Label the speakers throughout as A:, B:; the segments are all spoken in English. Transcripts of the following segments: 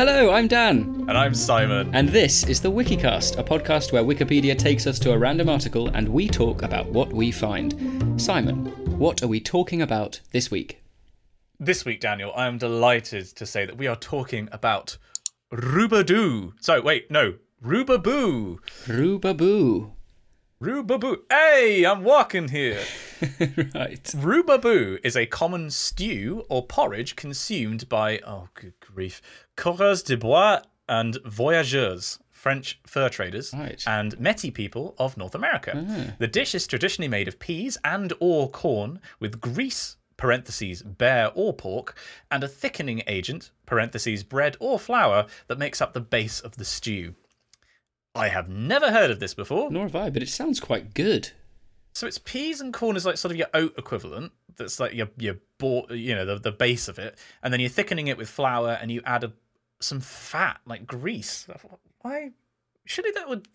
A: Hello, I'm Dan,
B: And I'm Simon.
A: and this is the Wikicast, a podcast where Wikipedia takes us to a random article and we talk about what we find. Simon, what are we talking about this week?
B: This week, Daniel, I am delighted to say that we are talking about Rubadoo. So, wait, no, Rubaboo.
A: Rubaboo.
B: Rubaboo. Hey, I'm walking here.
A: right.
B: Rubaboo is a common stew or porridge consumed by, oh, good grief, coureurs de bois and voyageurs. French fur traders
A: Right.
B: and Métis people of North America. Ah. The dish is traditionally made of peas and or corn with grease parentheses bear or pork and a thickening agent parentheses bread or flour that makes up the base of the stew. I have never heard of this before.
A: Nor have I, but it sounds quite good.
B: So it's peas and corn is like sort of your oat equivalent. That's like your your bo- you know the the base of it, and then you're thickening it with flour, and you add a, some fat like grease. Why? Surely that would.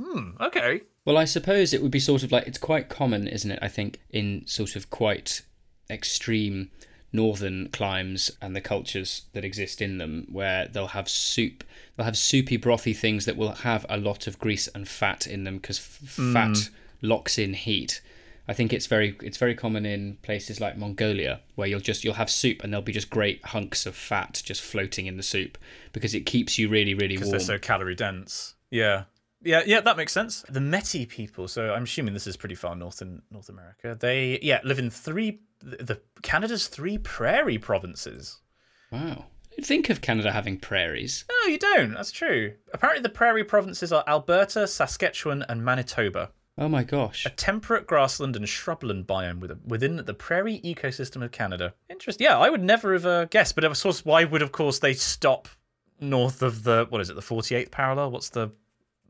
B: Hmm. Okay.
A: Well, I suppose it would be sort of like it's quite common, isn't it? I think in sort of quite extreme northern climes and the cultures that exist in them, where they'll have soup, they'll have soupy, brothy things that will have a lot of grease and fat in them because f- fat locks in heat. I think it's very it's very common in places like Mongolia where you'll just you'll have soup and there'll be just great hunks of fat just floating in the soup because it keeps you really really warm.
B: Because they're so calorie dense. Yeah. Yeah, yeah, that makes sense. The Métis people, so I'm assuming this is pretty far north in North America. They, yeah, live in three, the Canada's three prairie provinces.
A: Wow. I don't think of Canada having prairies.
B: No, you don't. That's true. Apparently, the prairie provinces are Alberta, Saskatchewan, and Manitoba.
A: Oh my gosh.
B: A temperate grassland and shrubland biome within the prairie ecosystem of Canada. Interesting. Yeah, I would never have uh, guessed, but of course, why would, of course, they stop north of the what is it, the 48th parallel? What's the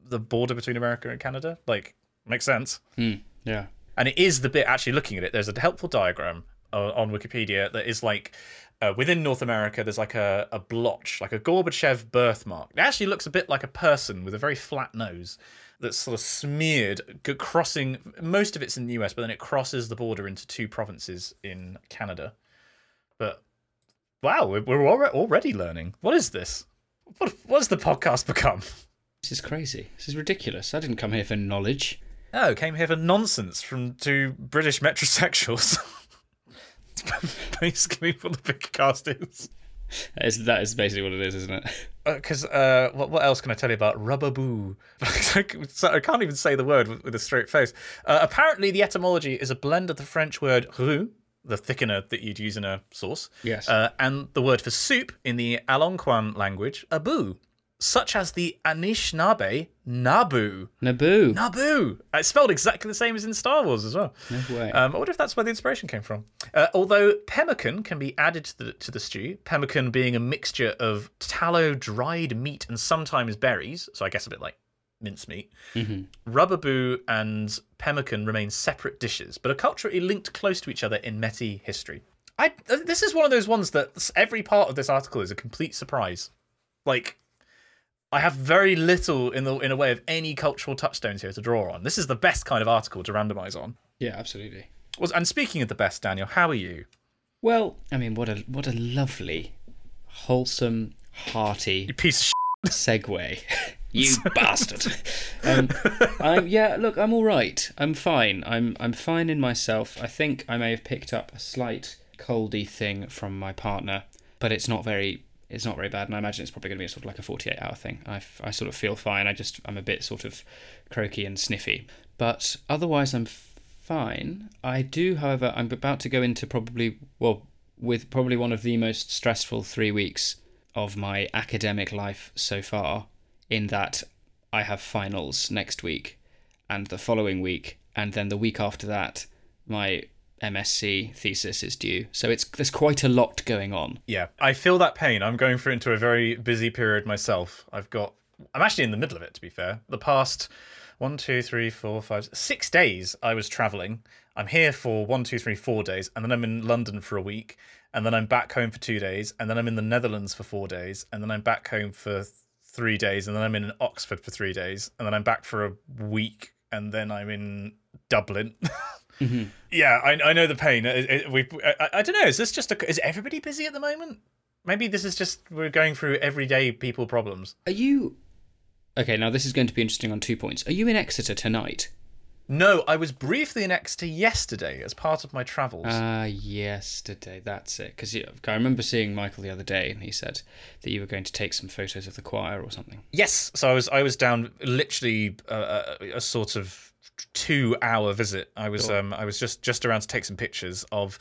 B: the border between America and Canada? Like, makes sense.
A: Hmm. Yeah.
B: And it is the bit actually looking at it. There's a helpful diagram uh, on Wikipedia that is like uh, within North America. There's like a, a blotch, like a Gorbachev birthmark. It actually looks a bit like a person with a very flat nose that's sort of smeared, crossing. Most of it's in the US, but then it crosses the border into two provinces in Canada. But wow, we're, already learning. What is this? What has the podcast become?
A: This is crazy. This is ridiculous. I didn't come here for knowledge.
B: Oh, came here for nonsense from two British metrosexuals. Basically what the Wikicast is.
A: That is, that is basically what it is, isn't it?
B: Because uh, what, what else can I tell you about Rubaboo? so I can't even say the word with, with a straight face. Uh, apparently, the etymology is a blend of the French word roux, the thickener that you'd use in a sauce,
A: Yes.
B: uh, and the word for soup in the Algonquin language, abou, such as the Anishinaabe nabu.
A: Naboo.
B: Naboo! It's spelled exactly the same as in Star Wars as well.
A: No way.
B: Um, I wonder if that's where the inspiration came from. Uh, although pemmican can be added to the, to the stew, pemmican being a mixture of tallow, dried meat, and sometimes berries, so I guess a bit like mincemeat,
A: Mm-hmm.
B: rubaboo and pemmican remain separate dishes, but are culturally linked close to each other in Métis history. I, uh, this is one of those ones that every part of this article is a complete surprise. Like, I have very little in the in a way of any cultural touchstones here to draw on. This is the best kind of article to randomize on.
A: yeah, absolutely.
B: Was and speaking of the best, Daniel, how are you?
A: Well, I mean, what a what a lovely, wholesome, hearty
B: You piece of
A: segue. you bastard. Um, I'm yeah. Look, I'm all right. I'm fine. I'm I'm fine in myself. I think I may have picked up a slight coldy thing from my partner, but it's not very. It's not very bad, and I imagine it's probably going to be sort of like a 48 hour thing. I, I sort of feel fine. I just I'm a bit sort of croaky and sniffy, but otherwise I'm fine. I do, however, I'm about to go into probably well with probably one of the most stressful three weeks of my academic life so far, in that I have finals next week and the following week, and then the week after that, my MSc thesis is due. So it's there's quite a lot going on.
B: Yeah, I feel that pain. I'm going through into a very busy period myself. I've got. I'm actually in the middle of it, to be fair. The past one, two, three, four, five, six days I was traveling. I'm here for one, two, three, four days, and then I'm in London for a week, and then I'm back home for two days, and then I'm in the Netherlands for four days, and then I'm back home for three days, and then I'm in Oxford for three days, and then I'm back for a week, and then I'm in Dublin. Yeah, I, I know the pain. It, it, we, I, I don't know. Is this just a? Is everybody busy at the moment? Maybe this is just we're going through everyday people problems.
A: Are you. Okay, now this is going to be interesting on two points. Are you in Exeter tonight?
B: No, I was briefly in Exeter yesterday as part of my travels.
A: Ah, yesterday. That's it. Because I remember seeing Michael the other day, and he said that you were going to take some photos of the choir or something.
B: yes, so I was I was down literally uh, a, a sort of two hour visit. I was
A: Cool.
B: um I was just just around to take some pictures of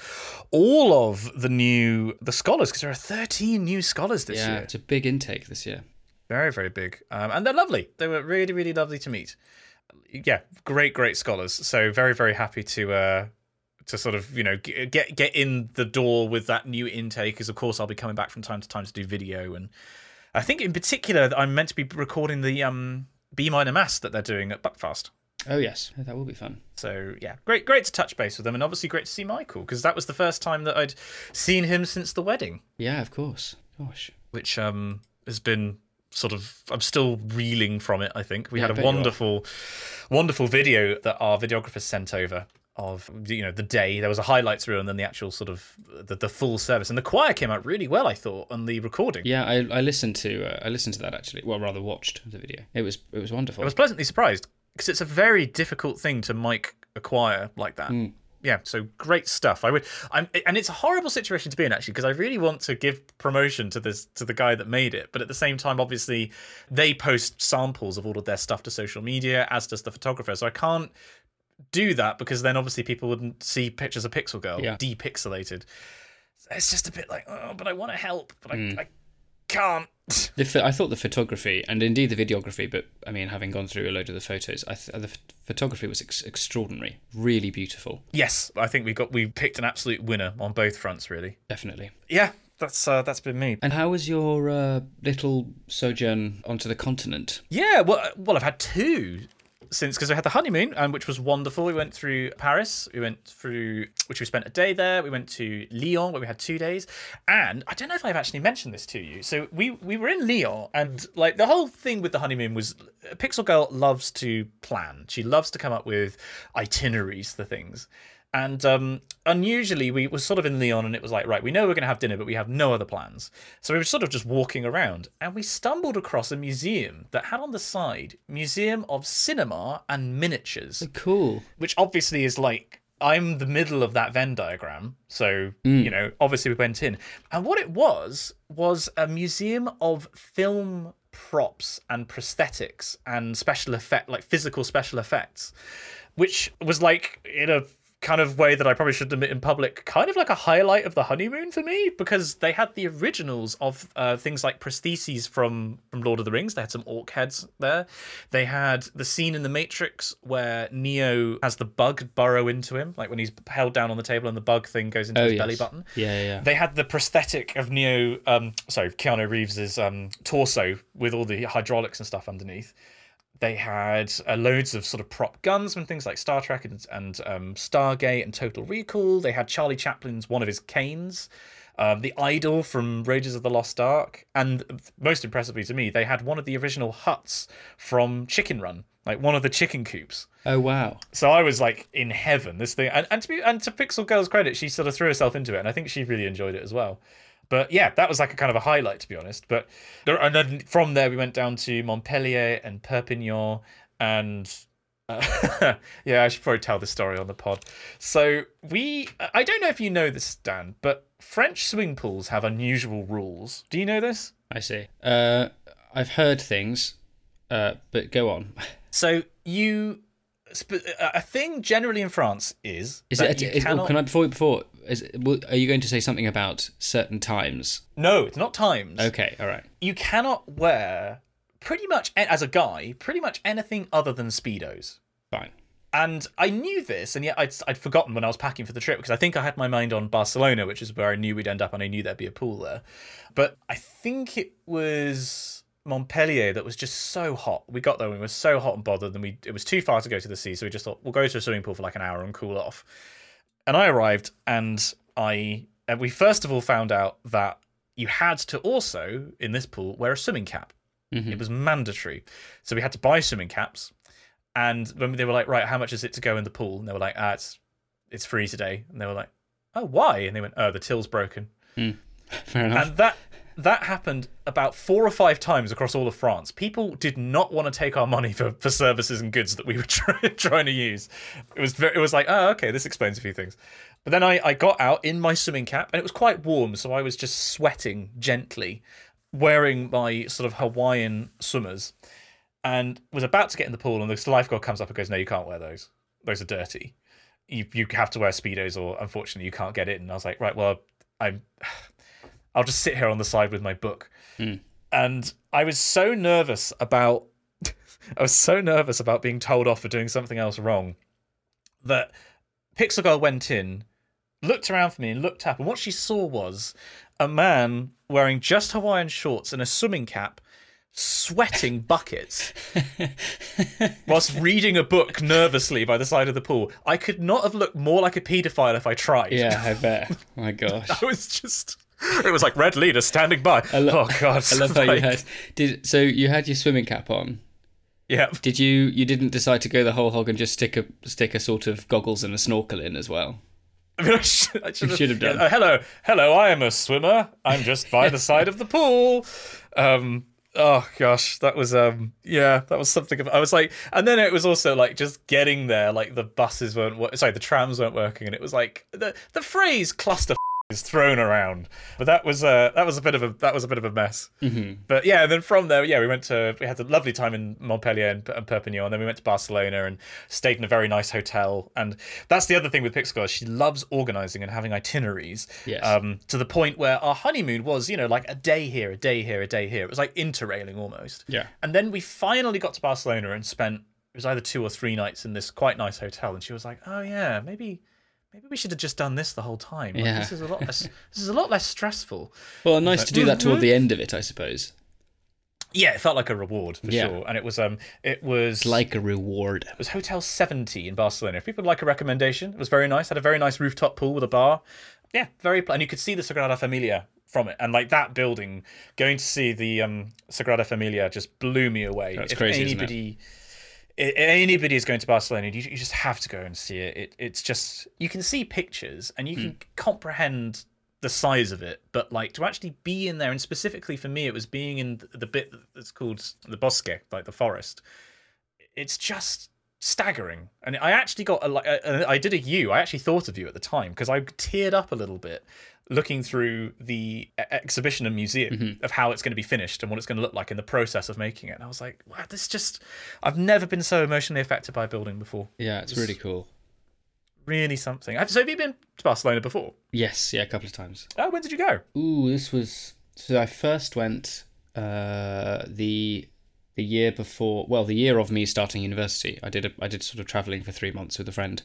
B: all of the new the scholars because there are 13 new scholars this
A: yeah,
B: year.
A: it's a big intake this year.
B: Very, very big. Um, and they're lovely. They were really, really lovely to meet. Yeah, great, great scholars. So very, very happy to uh, to sort of you know get get in the door with that new intake. Because of course I'll be coming back from time to time to do video, and I think in particular I'm meant to be recording the um, B minor mass that they're doing at Buckfast.
A: Oh, yes. That will be fun.
B: So yeah, great, great to touch base with them, and obviously great to see Michael because that was the first time that I'd seen him since the wedding.
A: Yeah, of course. Gosh.
B: which um has been sort of I'm still reeling from it. I think we
A: Yeah,
B: had a
A: bet you are.
B: wonderful, wonderful video that our videographer sent over of you know the day. There was a highlights reel and then the actual sort of the, the full service, and the choir came out really well. I thought on the recording.
A: Yeah, I, I listened to uh, I listened to that actually. Well, rather watched the video. It was it was wonderful.
B: I was pleasantly surprised because it's a very difficult thing to mic a choir like that.
A: Mm.
B: Yeah, so great stuff. I would, I'm, and it's a horrible situation to be in actually because I really want to give promotion to this to the guy that made it, but at the same time, obviously, they post samples of all of their stuff to social media, as does the photographer. So I can't do that because then obviously people wouldn't see pictures of Pixel Girl
A: Yeah.
B: depixelated. It's just a bit like, oh, but I want to help, but I,
A: Mm.
B: I can't.
A: The, I thought the photography and indeed the videography, but I mean, having gone through a load of the photos, I th- the ph- photography was ex- extraordinary, really beautiful,
B: yes, I think we got we picked an absolute winner on both fronts, really.
A: definitely.
B: Yeah, that's uh, that's been me.
A: And how was your uh, little sojourn onto the continent?
B: Yeah, well, uh, well, I've had two since because we had the honeymoon, um, which was wonderful. We went through Paris, we went through, which we spent a day there. We went to Lyon, where we had two days, and I don't know if I've actually mentioned this to you. So we we were in Lyon, and like the whole thing with the honeymoon was, Pixel Girl loves to plan. She loves to come up with itineraries for things. And um, unusually, we were sort of in Lyon, and it was like, right, we know we're going to have dinner, but we have no other plans. So we were sort of just walking around, and we stumbled across a museum that had on the side Museum of Cinema and Miniatures,
A: Cool.
B: which obviously is like I'm the middle of that Venn diagram. So you know, obviously we went in, and what it was was a museum of film props and prosthetics and special effect, like physical special effects, which was like in a kind of way that I probably shouldn't admit in public, kind of like a highlight of the honeymoon for me because they had the originals of uh, things like prostheses from from Lord of the Rings. They had some orc heads there. They had the scene in the Matrix where Neo has the bug burrow into him, like when he's held down on the table and the bug thing goes into
A: Oh
B: his
A: yes.
B: belly button.
A: Yeah, yeah. yeah.
B: They had the prosthetic of Neo, um, sorry, Keanu Reeves's um, torso with all the hydraulics and stuff underneath. They had uh, loads of sort of prop guns from things like Star Trek and, and um, Stargate and Total Recall. They had Charlie Chaplin's one of his canes, um, the idol from Raiders of the Lost Ark, and most impressively to me, they had one of the original huts from Chicken Run, like one of the chicken coops.
A: Oh wow.
B: So I was like in heaven. This thing, and, and to be and to Pixel Girl's credit, she sort of threw herself into it, and I think she really enjoyed it as well. But yeah, that was like a kind of a highlight, to be honest. But there, and then from there we went down to Montpellier and Perpignan, and uh, yeah, I should probably tell this story on the pod. So we, I don't know if you know this, Dan, but French swimming pools have unusual rules. Do you know this?
A: I see. Uh, I've heard things, uh, but go on.
B: So you. A thing generally in France is
A: Is it?
B: you
A: Is, oh,
B: cannot-
A: can I before before? Is, are you going to say something about certain times?
B: no, it's not times.
A: Okay, all right.
B: you cannot wear pretty much as a guy pretty much anything other than speedos
A: Fine.
B: and i knew this and yet I'd, I'd forgotten when i was packing for the trip because i think i had my mind on barcelona which is where i knew we'd end up and i knew there'd be a pool there but i think it was montpellier that was just so hot we got there and we were so hot and bothered and we it was too far to go to the sea so we just thought we'll go to a swimming pool for like an hour and cool off and I arrived and I and we first of all found out that you had to also in this pool wear a swimming cap.
A: Mhm.
B: It was mandatory, so we had to buy swimming caps. And when they were like, "Right, how much is it to go in the pool?" and they were like, "Ah, it's it's free today," and they were like, "Oh, why?" and they went, "Oh, the till's broken."
A: Fair enough.
B: And that that happened about four or five times across all of France. People did not want to take our money for, for services and goods that we were try, trying to use. It was very, it was like, oh, okay, this explains a few things. But then I, I got out in my swimming cap and it was quite warm, so I was just sweating gently, wearing my sort of Hawaiian swimmers, and was about to get in the pool. And this lifeguard comes up and goes, "No, you can't wear those. Those are dirty. You you have to wear speedos, or unfortunately you can't get in." And I was like, "Right, well, I'm." I'll just sit here on the side with my book. Hmm. And I was so nervous about I was so nervous about being told off for doing something else wrong that Pixel Girl went in, looked around for me and looked up, and what she saw was a man wearing just Hawaiian shorts and a swimming cap, sweating buckets, whilst reading a book nervously by the side of the pool. I could not have looked more like a paedophile if I tried.
A: Yeah, I bet. My gosh.
B: I was just. It was like red leader standing by.
A: lo-
B: oh god!
A: I love how you had did so you had your swimming cap on.
B: Yeah,
A: Did you you didn't decide to go the whole hog and just stick a stick a sort of goggles and a snorkel in as well?
B: I mean, I should, I should,
A: should have done.
B: Yeah, uh, hello, hello. I am a swimmer. I'm just by the side of the pool. Um. Oh gosh, that was um. Yeah, that was something. Of, I was like, and then it was also like just getting there. Like the buses weren't. Sorry, the trams weren't working, and it was like the the phrase cluster is thrown around. But that was uh that was a bit of a that was a bit of a mess.
A: Mm-hmm.
B: But yeah, and then from there, yeah, we went to we had a lovely time in Montpellier and, and Perpignan, and then we went to Barcelona and stayed in a very nice hotel. And that's the other thing with Pixel she loves organizing and having itineraries.
A: Yes.
B: Um, to the point where our honeymoon was, you know, like a day here, a day here, a day here. It was like interrailing almost.
A: Yeah.
B: And then we finally got to Barcelona and spent it was either two or three nights in this quite nice hotel, and she was like, "Oh yeah, maybe." Maybe we should have just done this the whole time. Like,
A: Yeah.
B: This is a lot less. this is a lot less stressful.
A: Well, nice to do that toward the end of it, I suppose.
B: Yeah, it felt like a reward for
A: Yeah.
B: sure, and it was um, it was
A: Like a reward.
B: it was Hotel Seventy in Barcelona. If people would like a recommendation, it was very nice. Had a very nice rooftop pool with a bar. Yeah, very, pl- and you could see the Sagrada Familia from it, and like that building. Going to see the um, Sagrada Familia just blew me away.
A: That's
B: if
A: crazy, isn't it?
B: Anybody, is going to Barcelona, you, you just have to go and see it. it. It's just you can see pictures and you
A: Hmm.
B: can comprehend the size of it, but like to actually be in there, and specifically for me, it was being in the bit that's called the bosque, like the forest. It's just staggering, and I actually got a like I did a U. I actually thought of you at the time because I teared up a little bit looking through the exhibition and museum
A: Mm-hmm.
B: of how it's going to be finished and what it's going to look like in the process of making it. And I was like, wow, this just I've never been so emotionally affected by a building before.
A: Yeah, it's really cool.
B: Really something. So have you been to Barcelona before?
A: Yes, yeah, a couple of times.
B: Oh, when did you go?
A: Ooh, this was so I first went uh the the year before well, the year of me starting university. I did a, I did sort of travelling for three months with a friend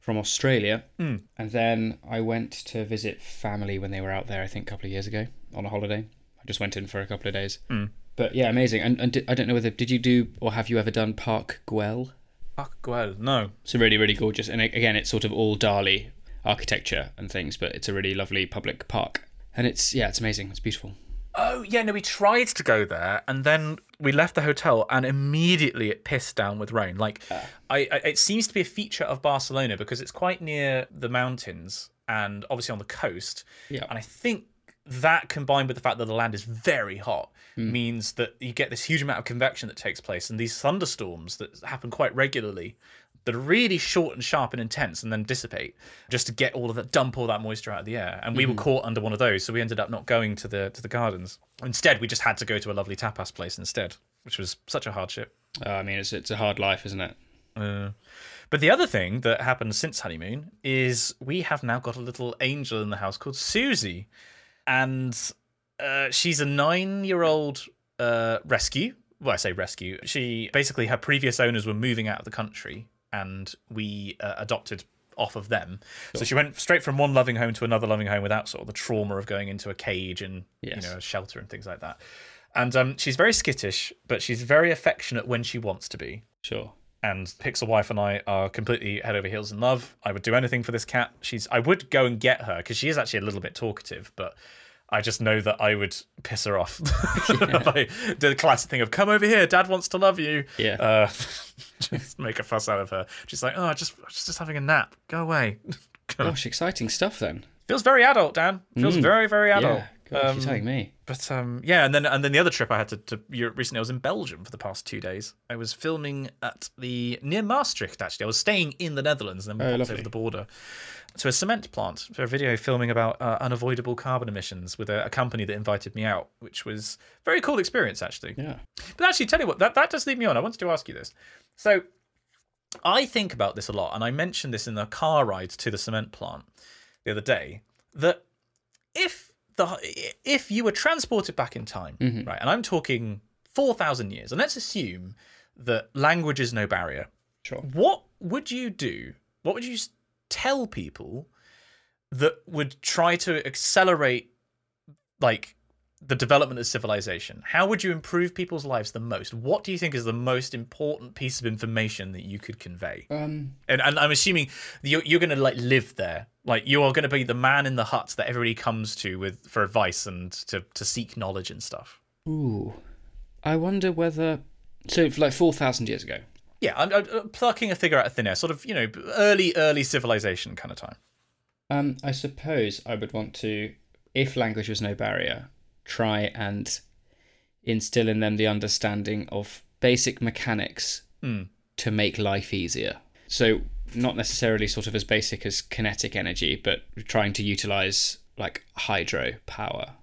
A: from Australia.
B: Hmm.
A: And then I went to visit family when they were out there, I think a couple of years ago, on a holiday. I just went in for a couple of days.
B: Hmm.
A: But yeah, amazing. And, and I don't know whether did you do or have you ever done Park Güell?
B: Park Güell. No.
A: It's a really, really gorgeous. And again, it's sort of all Dali architecture and things, but it's a really lovely public park. And it's yeah, it's amazing. It's beautiful.
B: Oh yeah, no, we tried to go there, and then we left the hotel, and immediately it pissed down with rain. Like, I, I, it seems to be a feature of Barcelona because it's quite near the mountains and obviously on the coast.
A: Yeah.
B: And I think that combined with the fact that the land is very hot
A: Hmm.
B: means that you get this huge amount of convection that takes place, and these thunderstorms that happen quite regularly. That are really short and sharp and intense, and then dissipate, just to get all of that, dump all that moisture out of the air. And we were caught under one of those, so we ended up not going to the to the gardens. Instead, we just had to go to a lovely tapas place instead, which was such a hardship.
A: Uh, I mean, it's it's a hard life, isn't it?
B: Uh, but the other thing that happened since honeymoon is we have now got a little angel in the house called Susie, and uh, she's a nine-year-old uh, rescue. Well, I say rescue. She basically her previous owners were moving out of the country, and we uh, adopted off of them. So she went straight from one loving home to another loving home without sort of the trauma of going into a cage and
A: Yes.
B: you know a shelter and things like that. And um, she's very skittish, but she's very affectionate when she wants to be
A: Sure.
B: and Pixel Wife and I are completely head over heels in love. I would do anything for this cat. She's I would go and get her because she is actually a little bit talkative, but I just know that I would piss her off if I the classic thing of "Come over here, Dad wants to love you."
A: Yeah.
B: Uh, just make a fuss out of her. She's like, "Oh, I just just having a nap. Go away."
A: Gosh, exciting stuff then.
B: Feels very adult, Dan. Feels very very adult.
A: Yeah. Gosh,
B: Um,
A: you're telling me.
B: But um, yeah, and then and then the other trip I had to, to Europe recently, I was in Belgium for the past two days. I was filming at the near Maastricht. Actually, I was staying in the Netherlands and then
A: Oh,
B: popped
A: lovely.
B: over the border to a cement plant for a video filming about uh, unavoidable carbon emissions with a, a company that invited me out, which was a very cool experience actually.
A: Yeah.
B: But actually, tell you what, that, that does lead me on. I wanted to ask you this. So, I think about this a lot, and I mentioned this in the car ride to the cement plant the other day. That if the if you were transported back in time, right, and I'm talking four thousand years, and let's assume that language is no barrier.
A: Sure.
B: What would you do? What would you tell people that would try to accelerate, like, the development of civilization? How would you improve people's lives the most? What do you think is the most important piece of information that you could convey?
A: Um.
B: And, and I'm assuming you're, you're going to like live there. Like you are going to be the man in the hut that everybody comes to with for advice and to, to seek knowledge and stuff.
A: Ooh. I wonder whether. So, like four thousand years ago.
B: Yeah, I'm, I'm plucking a figure out of thin air, sort of you know early early civilization kind of time.
A: Um, I suppose I would want to, if language was no barrier, try and instill in them the understanding of basic mechanics to make life easier. So, not necessarily sort of as basic as kinetic energy, but trying to utilize like hydro power.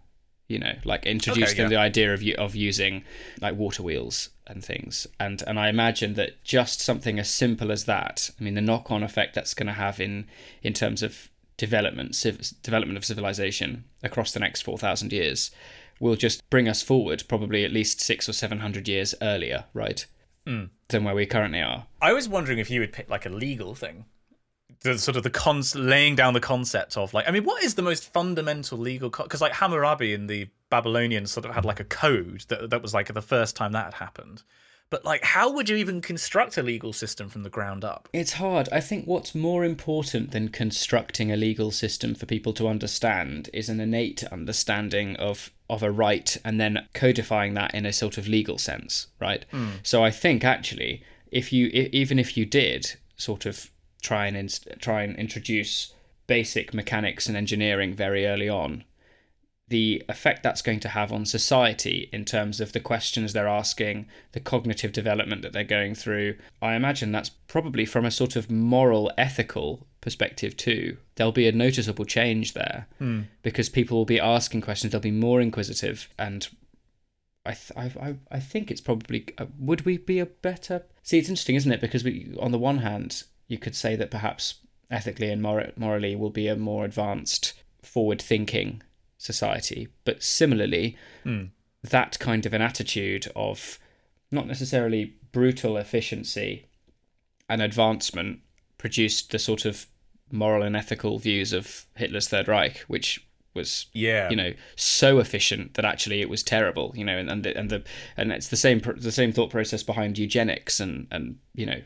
A: You know, like introduce
B: Okay,
A: them
B: yeah.
A: the idea of of using like water wheels and things, and and I imagine that just something as simple as that. I mean, the knock on effect that's going to have in in terms of development, civ- development of civilization across the next four thousand years, will just bring us forward probably at least six or seven hundred years earlier, right, hmm. than where we currently are.
B: I was wondering if you would pick like a legal thing, the sort of the cons laying down the concept of like I mean, what is the most fundamental legal? Because like Hammurabi in the Babylonians sort of had like a code that that was like the first time that had happened. But like, how would you even construct a legal system from the ground up?
A: It's hard. I think what's more important than constructing a legal system for people to understand is an innate understanding of of a right and then codifying that in a sort of legal sense, right? Hmm. So I think actually, if you even if you did sort of try and inst- try and introduce basic mechanics and engineering very early on, the effect that's going to have on society in terms of the questions they're asking, the cognitive development that they're going through. I imagine that's probably from a sort of moral, ethical perspective too. There'll be a noticeable change there because people will be asking questions. They'll be more inquisitive, and I, th- I, I, I think it's probably uh, would we be a better? See, it's interesting, isn't it? Because we, on the one hand, you could say that perhaps ethically and mor- morally will be a more advanced, forward-thinking society, but similarly, hmm. that kind of an attitude of not necessarily brutal efficiency and advancement produced the sort of moral and ethical views of Hitler's Third Reich, which was
B: Yeah.
A: you know so efficient that actually it was terrible you know and and the, and the and it's the same pr- the same thought process behind eugenics and and you know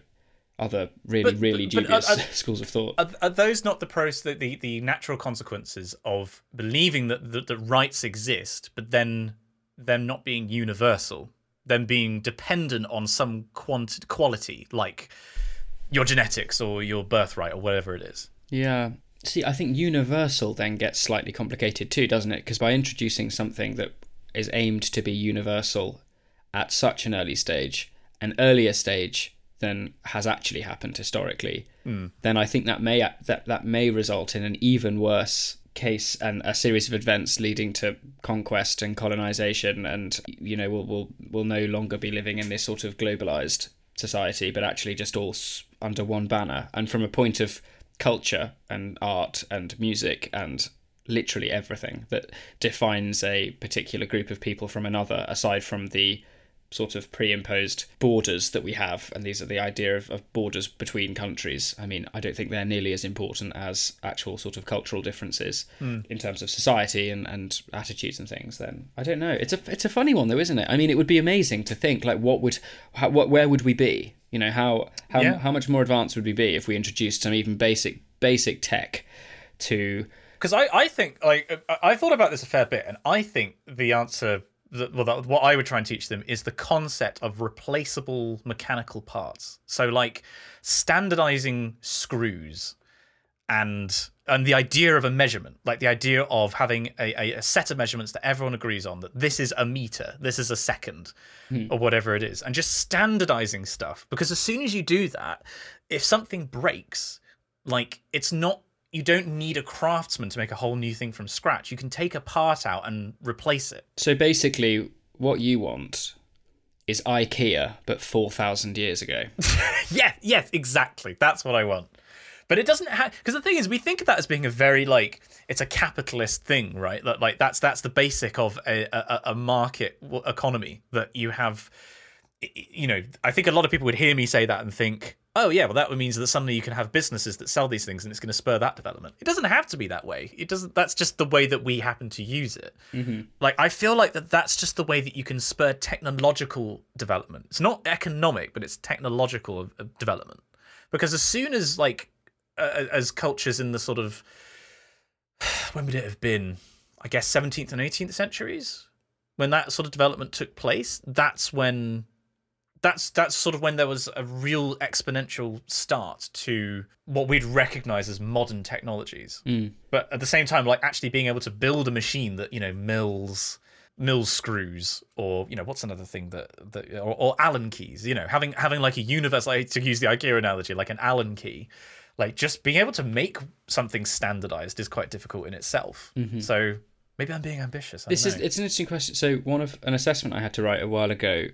A: other really
B: But-
A: really
B: but- but,
A: dubious
B: uh, uh,
A: schools of thought
B: Are, are those not the pros the, the the natural consequences of believing that, that that rights exist, but then them not being universal, them being dependent on some quant- quality like your genetics or your birthright or whatever it is?
A: Yeah. See, I think universal then gets slightly complicated too, doesn't it? Because by introducing something that is aimed to be universal at such an early stage, an earlier stage than has actually happened historically, hmm. then I think that may that that may result in an even worse case and a series of events leading to conquest and colonization and you know we'll we'll, we'll no longer be living in this sort of globalized society but actually just all s- under one banner. And from a point of culture and art and music and literally everything that defines a particular group of people from another aside from the sort of pre-imposed borders that we have and these are the idea of, of borders between countries. I mean i don't think they're nearly as important as actual sort of cultural differences hmm. in terms of society and, and attitudes and things then i don't know. It's a it's a funny one though isn't it? I mean it would be amazing to think like what would how, what where would we be? You know how how,
B: Yeah.
A: how much more advanced would we be if we introduced some even basic basic tech to
B: Because I, I think like I, I thought about this a fair bit, and I think the answer, well, that, what I would try and teach them is the concept of replaceable mechanical parts. So like standardizing screws and and the idea of a measurement, like the idea of having a, a, a, set of measurements that everyone agrees on, that this is a meter, this is a second,
A: Hmm.
B: or whatever it is, and just standardizing stuff. Because as soon as you do that, if something breaks, like it's not, you don't need a craftsman to make a whole new thing from scratch. You can take a part out and replace it.
A: So basically, what you want is IKEA, but 4,000 years ago.
B: yeah, yes, exactly. That's what I want. But it doesn't have because the thing is, we think of that as being a very like it's a capitalist thing, right? That like that's that's the basic of a, a, a market economy that you have. You know, I think a lot of people would hear me say that and think, oh yeah, well that means that suddenly you can have businesses that sell these things and it's going to spur that development. It doesn't have to be that way. It doesn't. That's just the way that we happen to use it. Like I feel like that that's just the way that you can spur technological development. It's not economic, but it's technological development. Because as soon as like uh, as cultures in the sort of when would it have been? I guess 17th and 18th centuries when that sort of development took place. That's when that's that's sort of when there was a real exponential start to what we'd recognize as modern technologies
A: Mm.
B: but at the same time like actually being able to build a machine that you know mills mills screws or you know what's another thing that that or, or allen keys you know having having like a universe like to use the ikea analogy like an allen key like just being able to make something standardized is quite difficult in itself so maybe i'm being ambitious I
A: This
B: don't
A: is it's an interesting question. So one of an assessment I had to write a while ago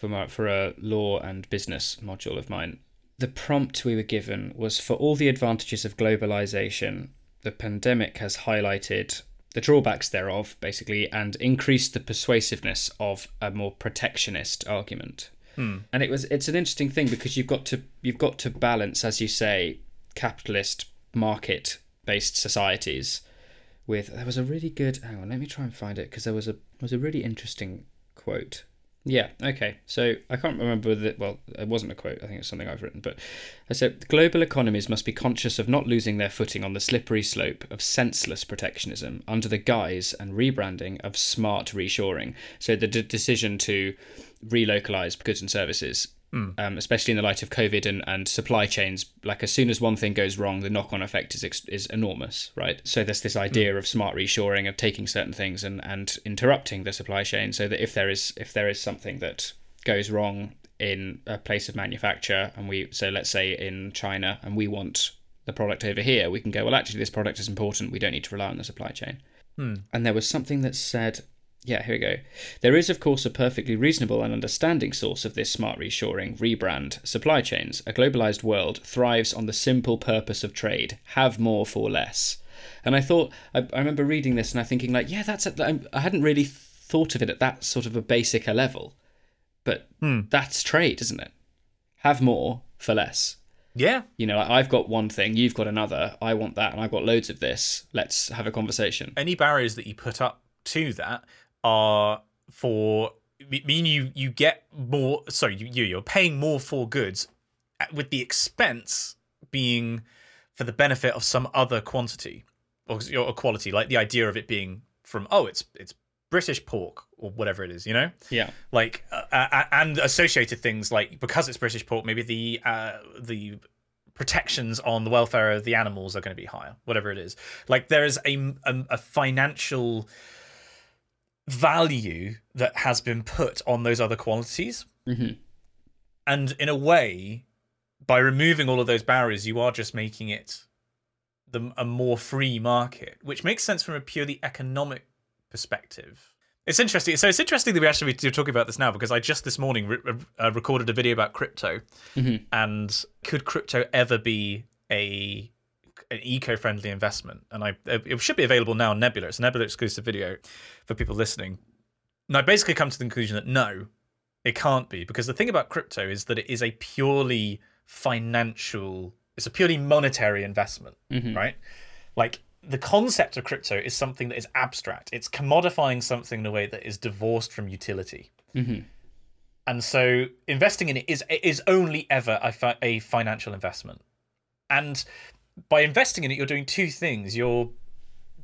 A: for my, for a law and business module of mine. The prompt we were given was for all the advantages of globalization, the pandemic has highlighted the drawbacks thereof, basically, and increased the persuasiveness of a more protectionist argument. Hmm. And it was it's an interesting thing because you've got to you've got to balance, as you say, capitalist market based societies with there was a really good hang on let me try and find it because there was a was a really interesting quote yeah okay so i can't remember that. well it wasn't a quote i think it's something i've written but i said global economies must be conscious of not losing their footing on the slippery slope of senseless protectionism under the guise and rebranding of smart reshoring so the d- decision to relocalize goods and services Mm. um, especially in the light of COVID and, and supply chains, like as soon as one thing goes wrong, the knock on effect is ex- is enormous, right? So there's this idea mm. of smart reshoring, of taking certain things and, and interrupting the supply chain, so that if there is if there is something that goes wrong in a place of manufacture, and we so let's say in China, and we want the product over here, we can go well. Actually, this product is important. We don't need to rely on the supply chain. Hmm. And there was something that said, yeah, here we go. There is, of course, a perfectly reasonable and understanding source of this smart reshoring, rebrand, supply chains. A globalized world thrives on the simple purpose of trade have more for less. And I thought, I, I remember reading this and I thinking, like, yeah, that's, a, I hadn't really thought of it at that sort of a basic a level. But hmm. that's trade, isn't it? Have more for less.
B: yeah
A: You know, like, I've got one thing, you've got another, I want that, and I've got loads of this. Let's have a conversation.
B: any barriers that you put up to that are for mean you you get more sorry you you- you're paying more for goods with the expense being for the benefit of some other quantity or, or quality like the idea of it being from oh it's it's british pork or whatever it is you know
A: Yeah.
B: like uh, uh, and associated things like because it's British pork, maybe the uh, the protections on the welfare of the animals are going to be higher, whatever it is. Like there is a a, a financial value that has been put on those other qualities,
A: Mhm.
B: and in a way, by removing all of those barriers, you are just making it the a more free market, which makes sense from a purely economic perspective. It's interesting. So it's interesting that we actually are talking about this now because I just this morning re- re- uh, recorded a video about crypto, and could crypto ever be a an eco-friendly investment? And I it should be available now on Nebula. It's a Nebula exclusive video for people listening. And I basically come to the conclusion that no, it can't be because the thing about crypto is that it is a purely financial, it's a purely monetary investment, mm-hmm. right? Like the concept of crypto is something that is abstract. It's commodifying something in a way that is divorced from utility. Mm-hmm. And so investing in it is is only ever a, fi- a financial investment. And by investing in it, you're doing two things. You're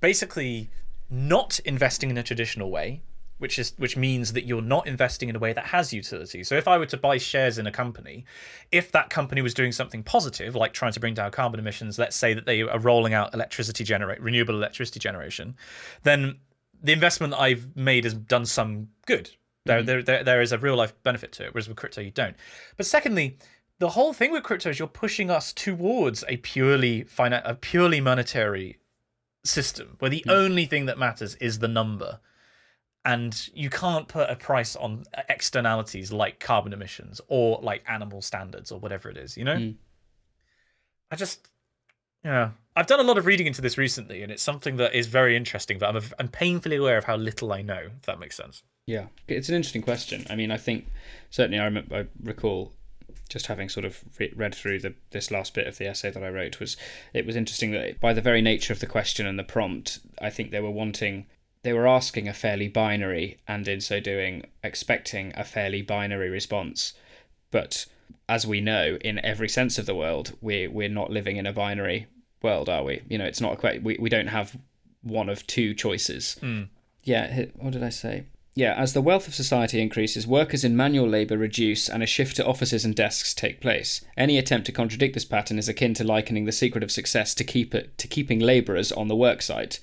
B: basically not investing in a traditional way, which is which means that you're not investing in a way that has utility. So if I were to buy shares in a company, if that company was doing something positive, like trying to bring down carbon emissions, let's say that they are rolling out electricity generate renewable electricity generation, then the investment that I've made has done some good. There, mm-hmm. there, there, there is a real life benefit to it, whereas with crypto you don't. But secondly, the whole thing with crypto is you're pushing us towards a purely finan- a purely monetary system where the hmm. only thing that matters is the number. And you can't put a price on externalities like carbon emissions or like animal standards or whatever it is you know? Hmm. I just yeah. I've done a lot of reading into this recently and it's something that is very interesting but i'm, I'm painfully aware of how little i know if that makes sense.
A: Yeah, it's an interesting question. I mean, I think certainly I remember I recall just having sort of re- read through the this last bit of the essay that I wrote was it was interesting that by the very nature of the question and the prompt, I think they were wanting they were asking a fairly binary and in so doing expecting a fairly binary response. But as we know, in every sense of the word, we we're not living in a binary world, are we? You know, it's not a we we don't have one of two choices. Hmm. Yeah, what did I say? Yeah, as the wealth of society increases, workers in manual labour reduce and a shift to offices and desks take place. Any attempt to contradict this pattern is akin to likening the secret of success to keep it, to keeping labourers on the work site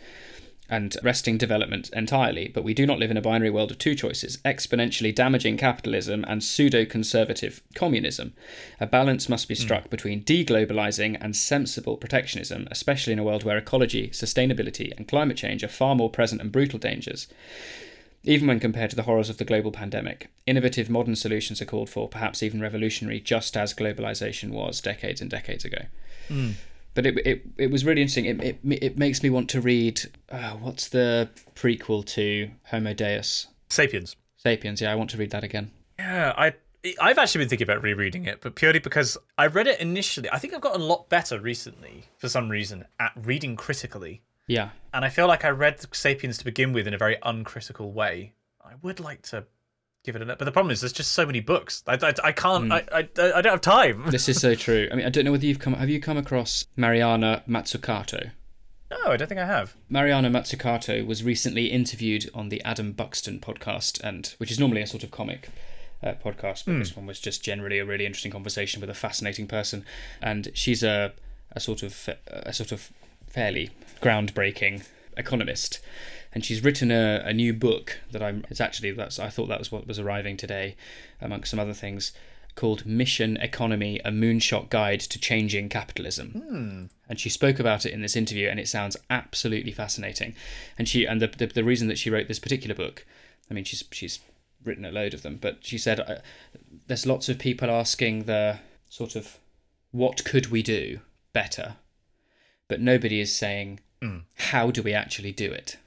A: and resting development entirely, but we do not live in a binary world of two choices, exponentially damaging capitalism and pseudo conservative communism. A balance must be hmm. struck between deglobalizing and sensible protectionism, especially in a world where ecology, sustainability, and climate change are far more present and brutal dangers. Even when compared to the horrors of the global pandemic, innovative modern solutions are called for, perhaps even revolutionary, just as globalization was decades and decades ago. But it, it, it was really interesting. It, it, it makes me want to read uh, what's the prequel to Homo Deus?
B: sapiens
A: Sapiens. Yeah, I want to read that again.
B: Yeah, I I've actually been thinking about rereading it, but purely because I read it initially. I think I've gotten a lot better recently for some reason at reading critically,
A: Yeah.
B: and I feel like I read *Sapiens* to begin with in a very uncritical way. I would like to give it a but the problem is there's just so many books. I, I, I can't. I, I I don't have time.
A: This is so true. I mean, I don't know whether you've come. Have you come across Mariana Mazzucato?
B: No, I don't think I have.
A: Mariana Mazzucato was recently interviewed on the Adam Buxton podcast, and which is normally a sort of comic uh, podcast, but this one was just generally a really interesting conversation with a fascinating person. And she's a a sort of a sort of fairly groundbreaking economist, and she's written a, a new book that I'm. It's actually that's I thought that was what was arriving today, amongst some other things. Called Mission Economy: A Moonshot Guide to Changing Capitalism and she spoke about it in this interview and it sounds absolutely fascinating and she and the, the, the reason that she wrote this particular book i mean she's she's written a load of them but she said uh, there's lots of people asking the sort of what could we do better but nobody is saying how do we actually do it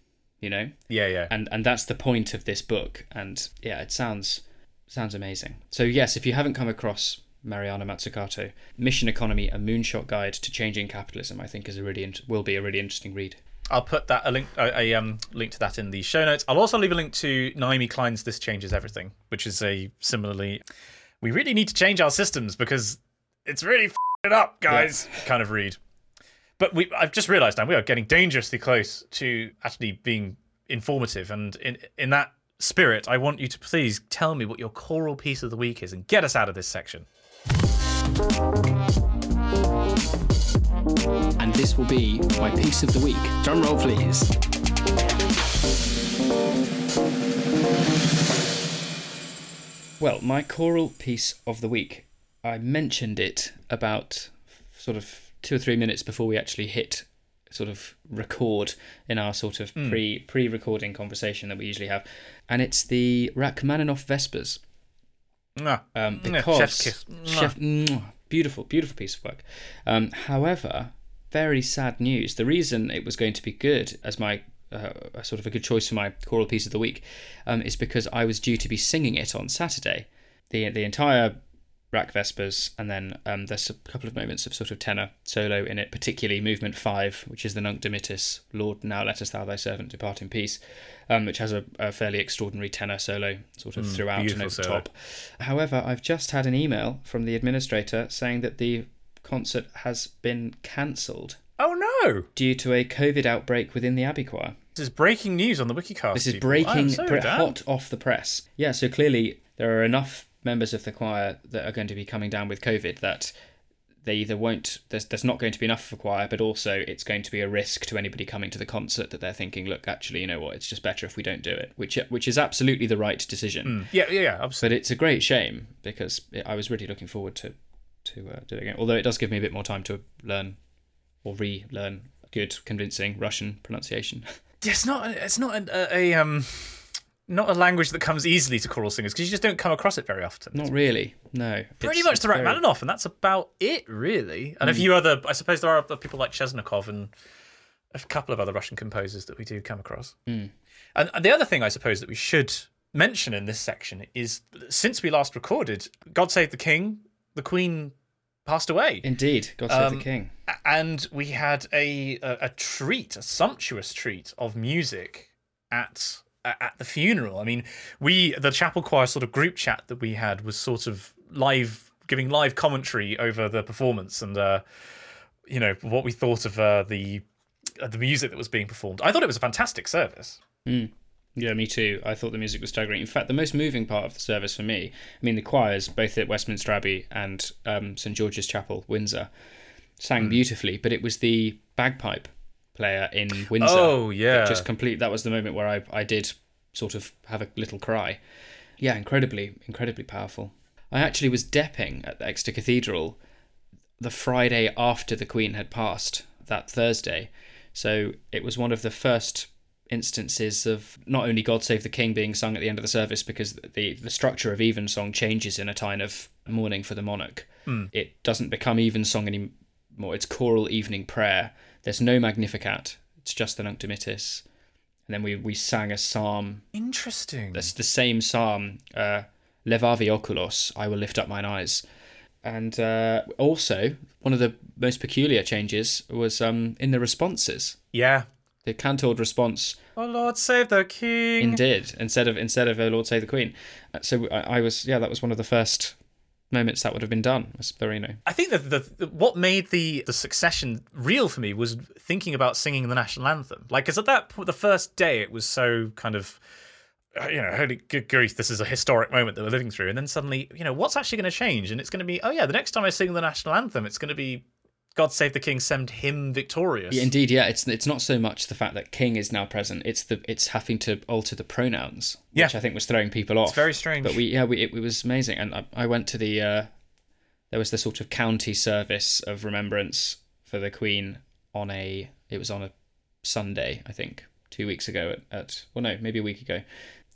A: you know
B: Yeah, yeah.
A: and and that's the point of this book and yeah it sounds sounds amazing so yes if you haven't come across mariana mazzucato mission economy a moonshot guide to changing capitalism i think is a really int- will be a really interesting read
B: I'll put that a link a, a um link to that in the show notes. I'll also leave a link to Naomi Klein's "This Changes Everything," which is a similarly, we really need to change our systems because it's really f- it up, guys. Kind of read. But we, I've just realised now we are getting dangerously close to actually being informative, and in in that spirit, I want you to please tell me what your choral piece of the week is and get us out of this section.
A: and this will be my piece of the week. Drum roll please. Well my choral piece of the week. I mentioned it about sort of two or three minutes before we actually hit sort of record in our sort of pre pre recording conversation that we usually have and it's the rachmaninoff vespers
B: Mwah.
A: um, because
B: chef's kiss.
A: Chef, beautiful, beautiful piece of work. Um, however, very sad news. The reason it was going to be good as my uh, sort of a good choice for my choral piece of the week um, is because I was due to be singing it on Saturday. The the entire Rach Vespers, and then um, there's a couple of moments of sort of tenor solo in it, particularly movement five, which is the Nunc Dimittis, Lord, now lettest thou thy servant depart in peace, um, which has a, a fairly extraordinary tenor solo sort of throughout and over
B: solo.
A: top. However, I've just had an email from the administrator saying that the concert has been cancelled
B: Oh no!
A: due to a COVID outbreak within the Abbey Choir.
B: This is breaking news on the WikiCast.
A: This is
B: people.
A: Breaking
B: so down.
A: hot off the press. Yeah, so clearly there are enough members of the choir that are going to be coming down with COVID that they either won't. There's there's not going to be enough for choir, but also it's going to be a risk to anybody coming to the concert that they're thinking, look, actually, you know what? It's just better if we don't do it, which which is absolutely the right decision.
B: Yeah, yeah, yeah. Absolutely.
A: But it's a great shame because it, I was really looking forward to to uh, do it again. Although it does give me a bit more time to learn or relearn good, convincing Russian pronunciation.
B: Yeah, it's not. It's not a, a, a um, not a language that comes easily to choral singers because you just don't come across it very often.
A: Not really. No.
B: Pretty
A: It's-
B: much the
A: very-
B: Rachmaninoff, and that's about it, really. And a
A: Hmm.
B: few other, I suppose there are other people like Chesnokov and a couple of other Russian composers that we do come across. And, and the other thing I suppose that we should mention in this section is since we last recorded, God Save the King, the Queen passed away.
A: Indeed. God save
B: Um,
A: the king.
B: and we had a, a a treat, a sumptuous treat of music at at the funeral. I mean, we the chapel choir sort of group chat that we had was sort of live, giving live commentary over the performance and uh, you know what we thought of uh, the uh, the music that was being performed. I thought it was a fantastic service.
A: Yeah, me too. I thought the music was staggering. In fact, the most moving part of the service for me, I mean, the choirs, both at Westminster Abbey and um, St George's Chapel, Windsor, sang
B: Hmm.
A: beautifully, but it was the bagpipe player in Windsor.
B: Oh, yeah.
A: just complete. That was the moment where I, I did sort of have a little cry. Yeah, incredibly, incredibly powerful. I actually was depping at the Exeter Cathedral the Friday after the Queen had passed that Thursday. So it was one of the first instances of not only God Save the King being sung at the end of the service because the the structure of evensong changes in a time of mourning for the monarch. Hmm. It doesn't become evensong anymore. It's choral evening prayer. There's no Magnificat. It's just the Nunc Dimittis. And then we, we sang a psalm
B: Interesting.
A: That's the same psalm, uh, Levavi oculos, I will lift up mine eyes. And uh, also, one of the most peculiar changes was um, in the responses.
B: yeah.
A: The cantored response
B: Oh Lord, save the King.
A: indeed instead of instead of "O Lord Save the Queen." Uh, So I, I was yeah, that was one of the first moments that would have been done. You know
B: I think that the, the what made the the succession real for me was thinking about singing the national anthem. Like, because at that point, the first day, it was so kind of, uh, you know, holy good grief, this is a historic moment that we're living through. And then suddenly, you know, what's actually going to change? And it's going to be, oh yeah, the next time I sing the national anthem, it's going to be, God save the King, send him victorious.
A: Yeah, indeed, yeah. It's it's not so much the fact that king is now present; it's the it's having to alter the pronouns, which
B: Yeah.
A: I think was throwing people off.
B: It's very strange.
A: But we yeah, we it, it was amazing, and I, I went to the uh, there was the sort of county service of remembrance for the Queen on a it was on a Sunday, I think, two weeks ago at, at well no maybe a week ago,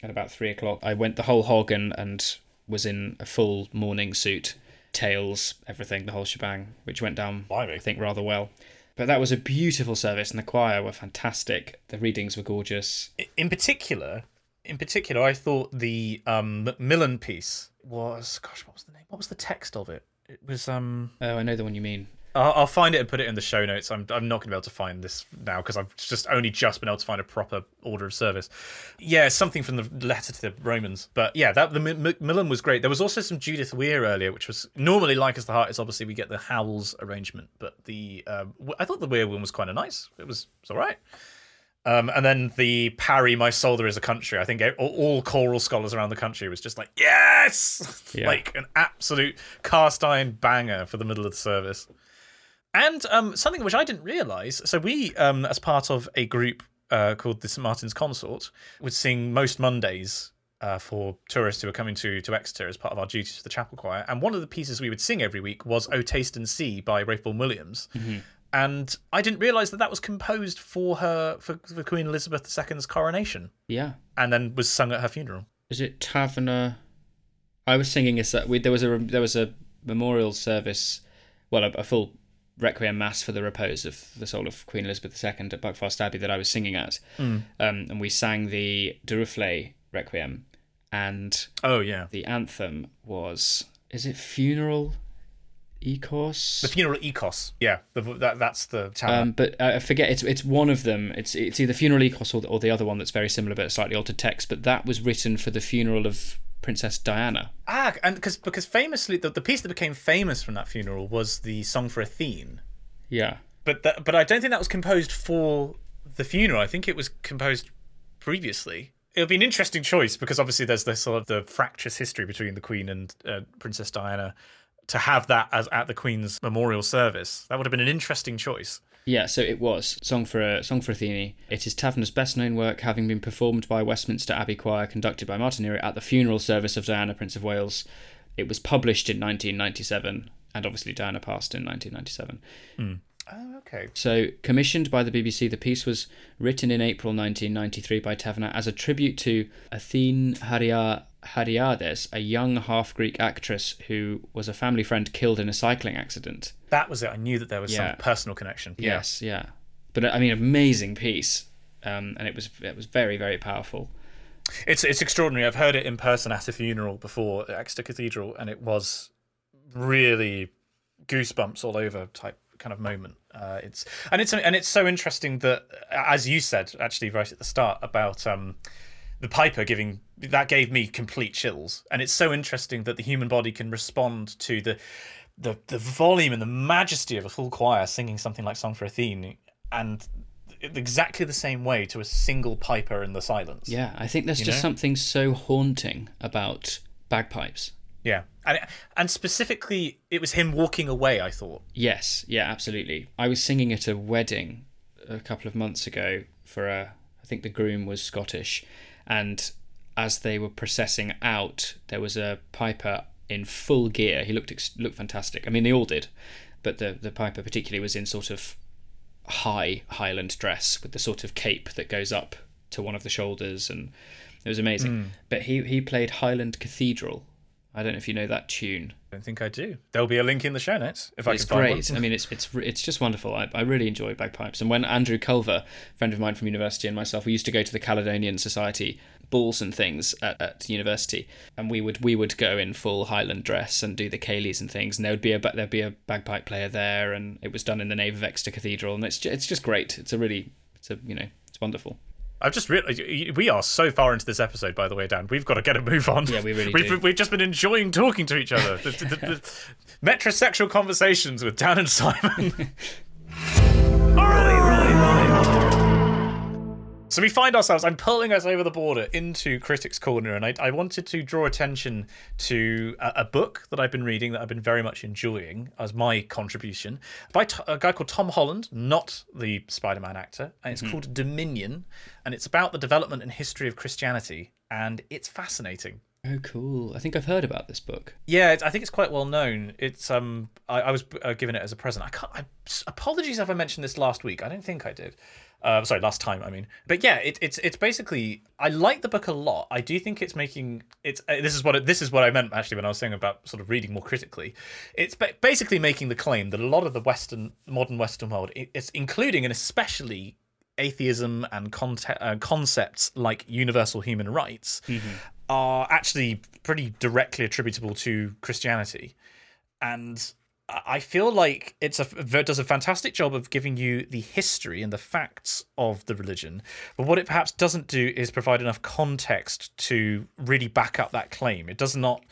A: at about three o'clock. I went the whole hog and and was in a full mourning suit, tails, everything, the whole shebang, which went down
B: Blimey.
A: I think rather well. But that was a beautiful service, and the choir were fantastic. The readings were gorgeous.
B: in particular, in particular, I thought the um, Macmillan piece was, gosh, what was the name? What was the text of it? It was um.
A: Oh, I know the one you mean.
B: I'll, I'll find it and put it in the show notes. I'm I'm not going to be able to find this now because I've just only just been able to find a proper order of service. Yeah, something from the letter to the Romans. But yeah, that the Macmillan was great. There was also some Judith Weir earlier, which was normally like as the heart is obviously we get the Howells arrangement, but the um, I thought the Weir one was kind of nice. It was it's all right. Um, and then the Parry, My Soul There Is a Country. I think all, all choral scholars around the country was just like, yes!
A: Yeah.
B: like an absolute cast iron banger for the middle of the service. And um, something which I didn't realise. So we, um, as part of a group uh, called the St Martin's Consort, would sing most Mondays uh, for tourists who are coming to to Exeter as part of our duties for the chapel choir. And one of the pieces we would sing every week was "O Taste and See" by Vaughan Williams. And I didn't realise that that was composed for her for, for Queen Elizabeth II's coronation,
A: Yeah.
B: and then was sung at her funeral.
A: Is it Tavener? I was singing a there was a there was a memorial service, well, a, a full requiem mass for the repose of the soul of Queen Elizabeth II at Buckfast Abbey that I was singing at, um, and we sang the Duruflé requiem, and
B: Oh yeah,
A: the anthem was is it funeral, Ikos?
B: the funeral Ikos. Yeah, the, that that's the tower.
A: Um, but I I forget it's it's one of them. It's it's either funeral Ikos or the, or the other one that's very similar but slightly altered text. But that was written for the funeral of Princess Diana.
B: Ah, and because because famously the, the piece that became famous from that funeral was the song for Athene.
A: Yeah.
B: But that, but I don't think that was composed for the funeral, I think it was composed previously. It would be an interesting choice because obviously there's this sort of the fractious history between the Queen and uh, Princess Diana. To have that as at the Queen's memorial service, that would have been an interesting choice.
A: Yeah, so it was Song for a Song for Athene. It is Tavener's best known work, having been performed by Westminster Abbey Choir, conducted by Martin at the funeral service of Diana, Prince of Wales. It was published in 1997, and obviously Diana passed in 1997.
B: Mm. Oh, okay.
A: So, commissioned by the BBC, the piece was written in April 1993 by Tavener as a tribute to Athene Haria Hariades, a young half Greek actress who was a family friend killed in a cycling accident.
B: That was it. I knew that there was
A: Yeah.
B: some personal connection. Yeah.
A: Yes, yeah. But I mean, amazing piece, um, and it was it was very very powerful.
B: It's it's extraordinary. I've heard it in person at a funeral before at Exeter Cathedral, and it was really goosebumps all over type kind of moment. Uh, it's and it's and it's so interesting that, as you said, actually right at the start about um, the piper giving that gave me complete chills, and it's so interesting that the human body can respond to the the the volume and the majesty of a full choir singing something like "Song for Athene," and exactly the same way to a single piper in the silence.
A: Yeah, I think there's
B: You
A: just
B: know?
A: something so haunting about bagpipes.
B: Yeah, and and specifically, it was him walking away. I thought.
A: Yes, yeah, absolutely. I was singing at a wedding a couple of months ago for a. I think the groom was Scottish, and as they were processing out, there was a piper in full gear. He looked ex- looked fantastic. I mean, they all did, but the the piper particularly was in sort of high Highland dress with the sort of cape that goes up to one of the shoulders, and it was amazing. Hmm. But he he played Highland Cathedral. I don't know if you know that tune.
B: I don't think I do. There'll be a link in the show notes if I
A: It's
B: can find
A: great. I mean, it's it's it's just wonderful. I, I really enjoy bagpipes. And when Andrew Culver, friend of mine from university, and myself, we used to go to the Caledonian Society balls and things at, at university, and we would we would go in full Highland dress and do the ceilidhs and things, and there would be a there'd be a bagpipe player there, and it was done in the nave of Exeter Cathedral, and it's it's just great. It's a really it's a you know it's wonderful.
B: I've just realized we are so far into this episode, by the way, Dan. We've got to get a move on.
A: Yeah, we really
B: we've,
A: do.
B: We've just been enjoying talking to each other. the, the, the, the metrosexual conversations with Dan and Simon. So we find ourselves, I'm pulling us over the border into Critics Corner, and I, I wanted to draw attention to a, a book that I've been reading that I've been very much enjoying as my contribution by t- a guy called Tom Holland, not the Spider Man actor, and it's called Dominion, and it's about the development and history of Christianity, and it's fascinating.
A: Oh, cool! I think I've heard about this book.
B: Yeah, it's, I think it's quite well known. It's um, I, I was uh, given it as a present. I can't. I, apologies if I mentioned this last week. I don't think I did. Uh, sorry, last time. I mean, but yeah, it, it's it's basically. I like the book a lot. I do think it's making it's. Uh, this is what it, this is what I meant actually when I was saying about sort of reading more critically. It's ba- basically making the claim that a lot of the Western modern Western world, it's including and especially atheism and conte- uh, concepts like universal human rights are actually pretty directly attributable to Christianity. And I feel like it's a it does a fantastic job of giving you the history and the facts of the religion, but what it perhaps doesn't do is provide enough context to really back up that claim. It does not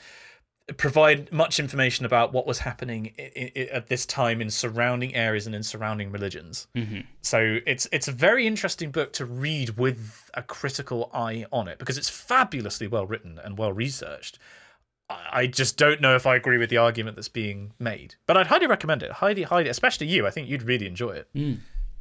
B: provide much information about what was happening i i at this time in surrounding areas and in surrounding religions. Mm-hmm. So it's it's a very interesting book to read with a critical eye on it because it's fabulously well written and well researched. I just don't know if I agree with the argument that's being made, but I'd highly recommend it. Highly, highly, especially you. I think you'd really enjoy it. Hmm.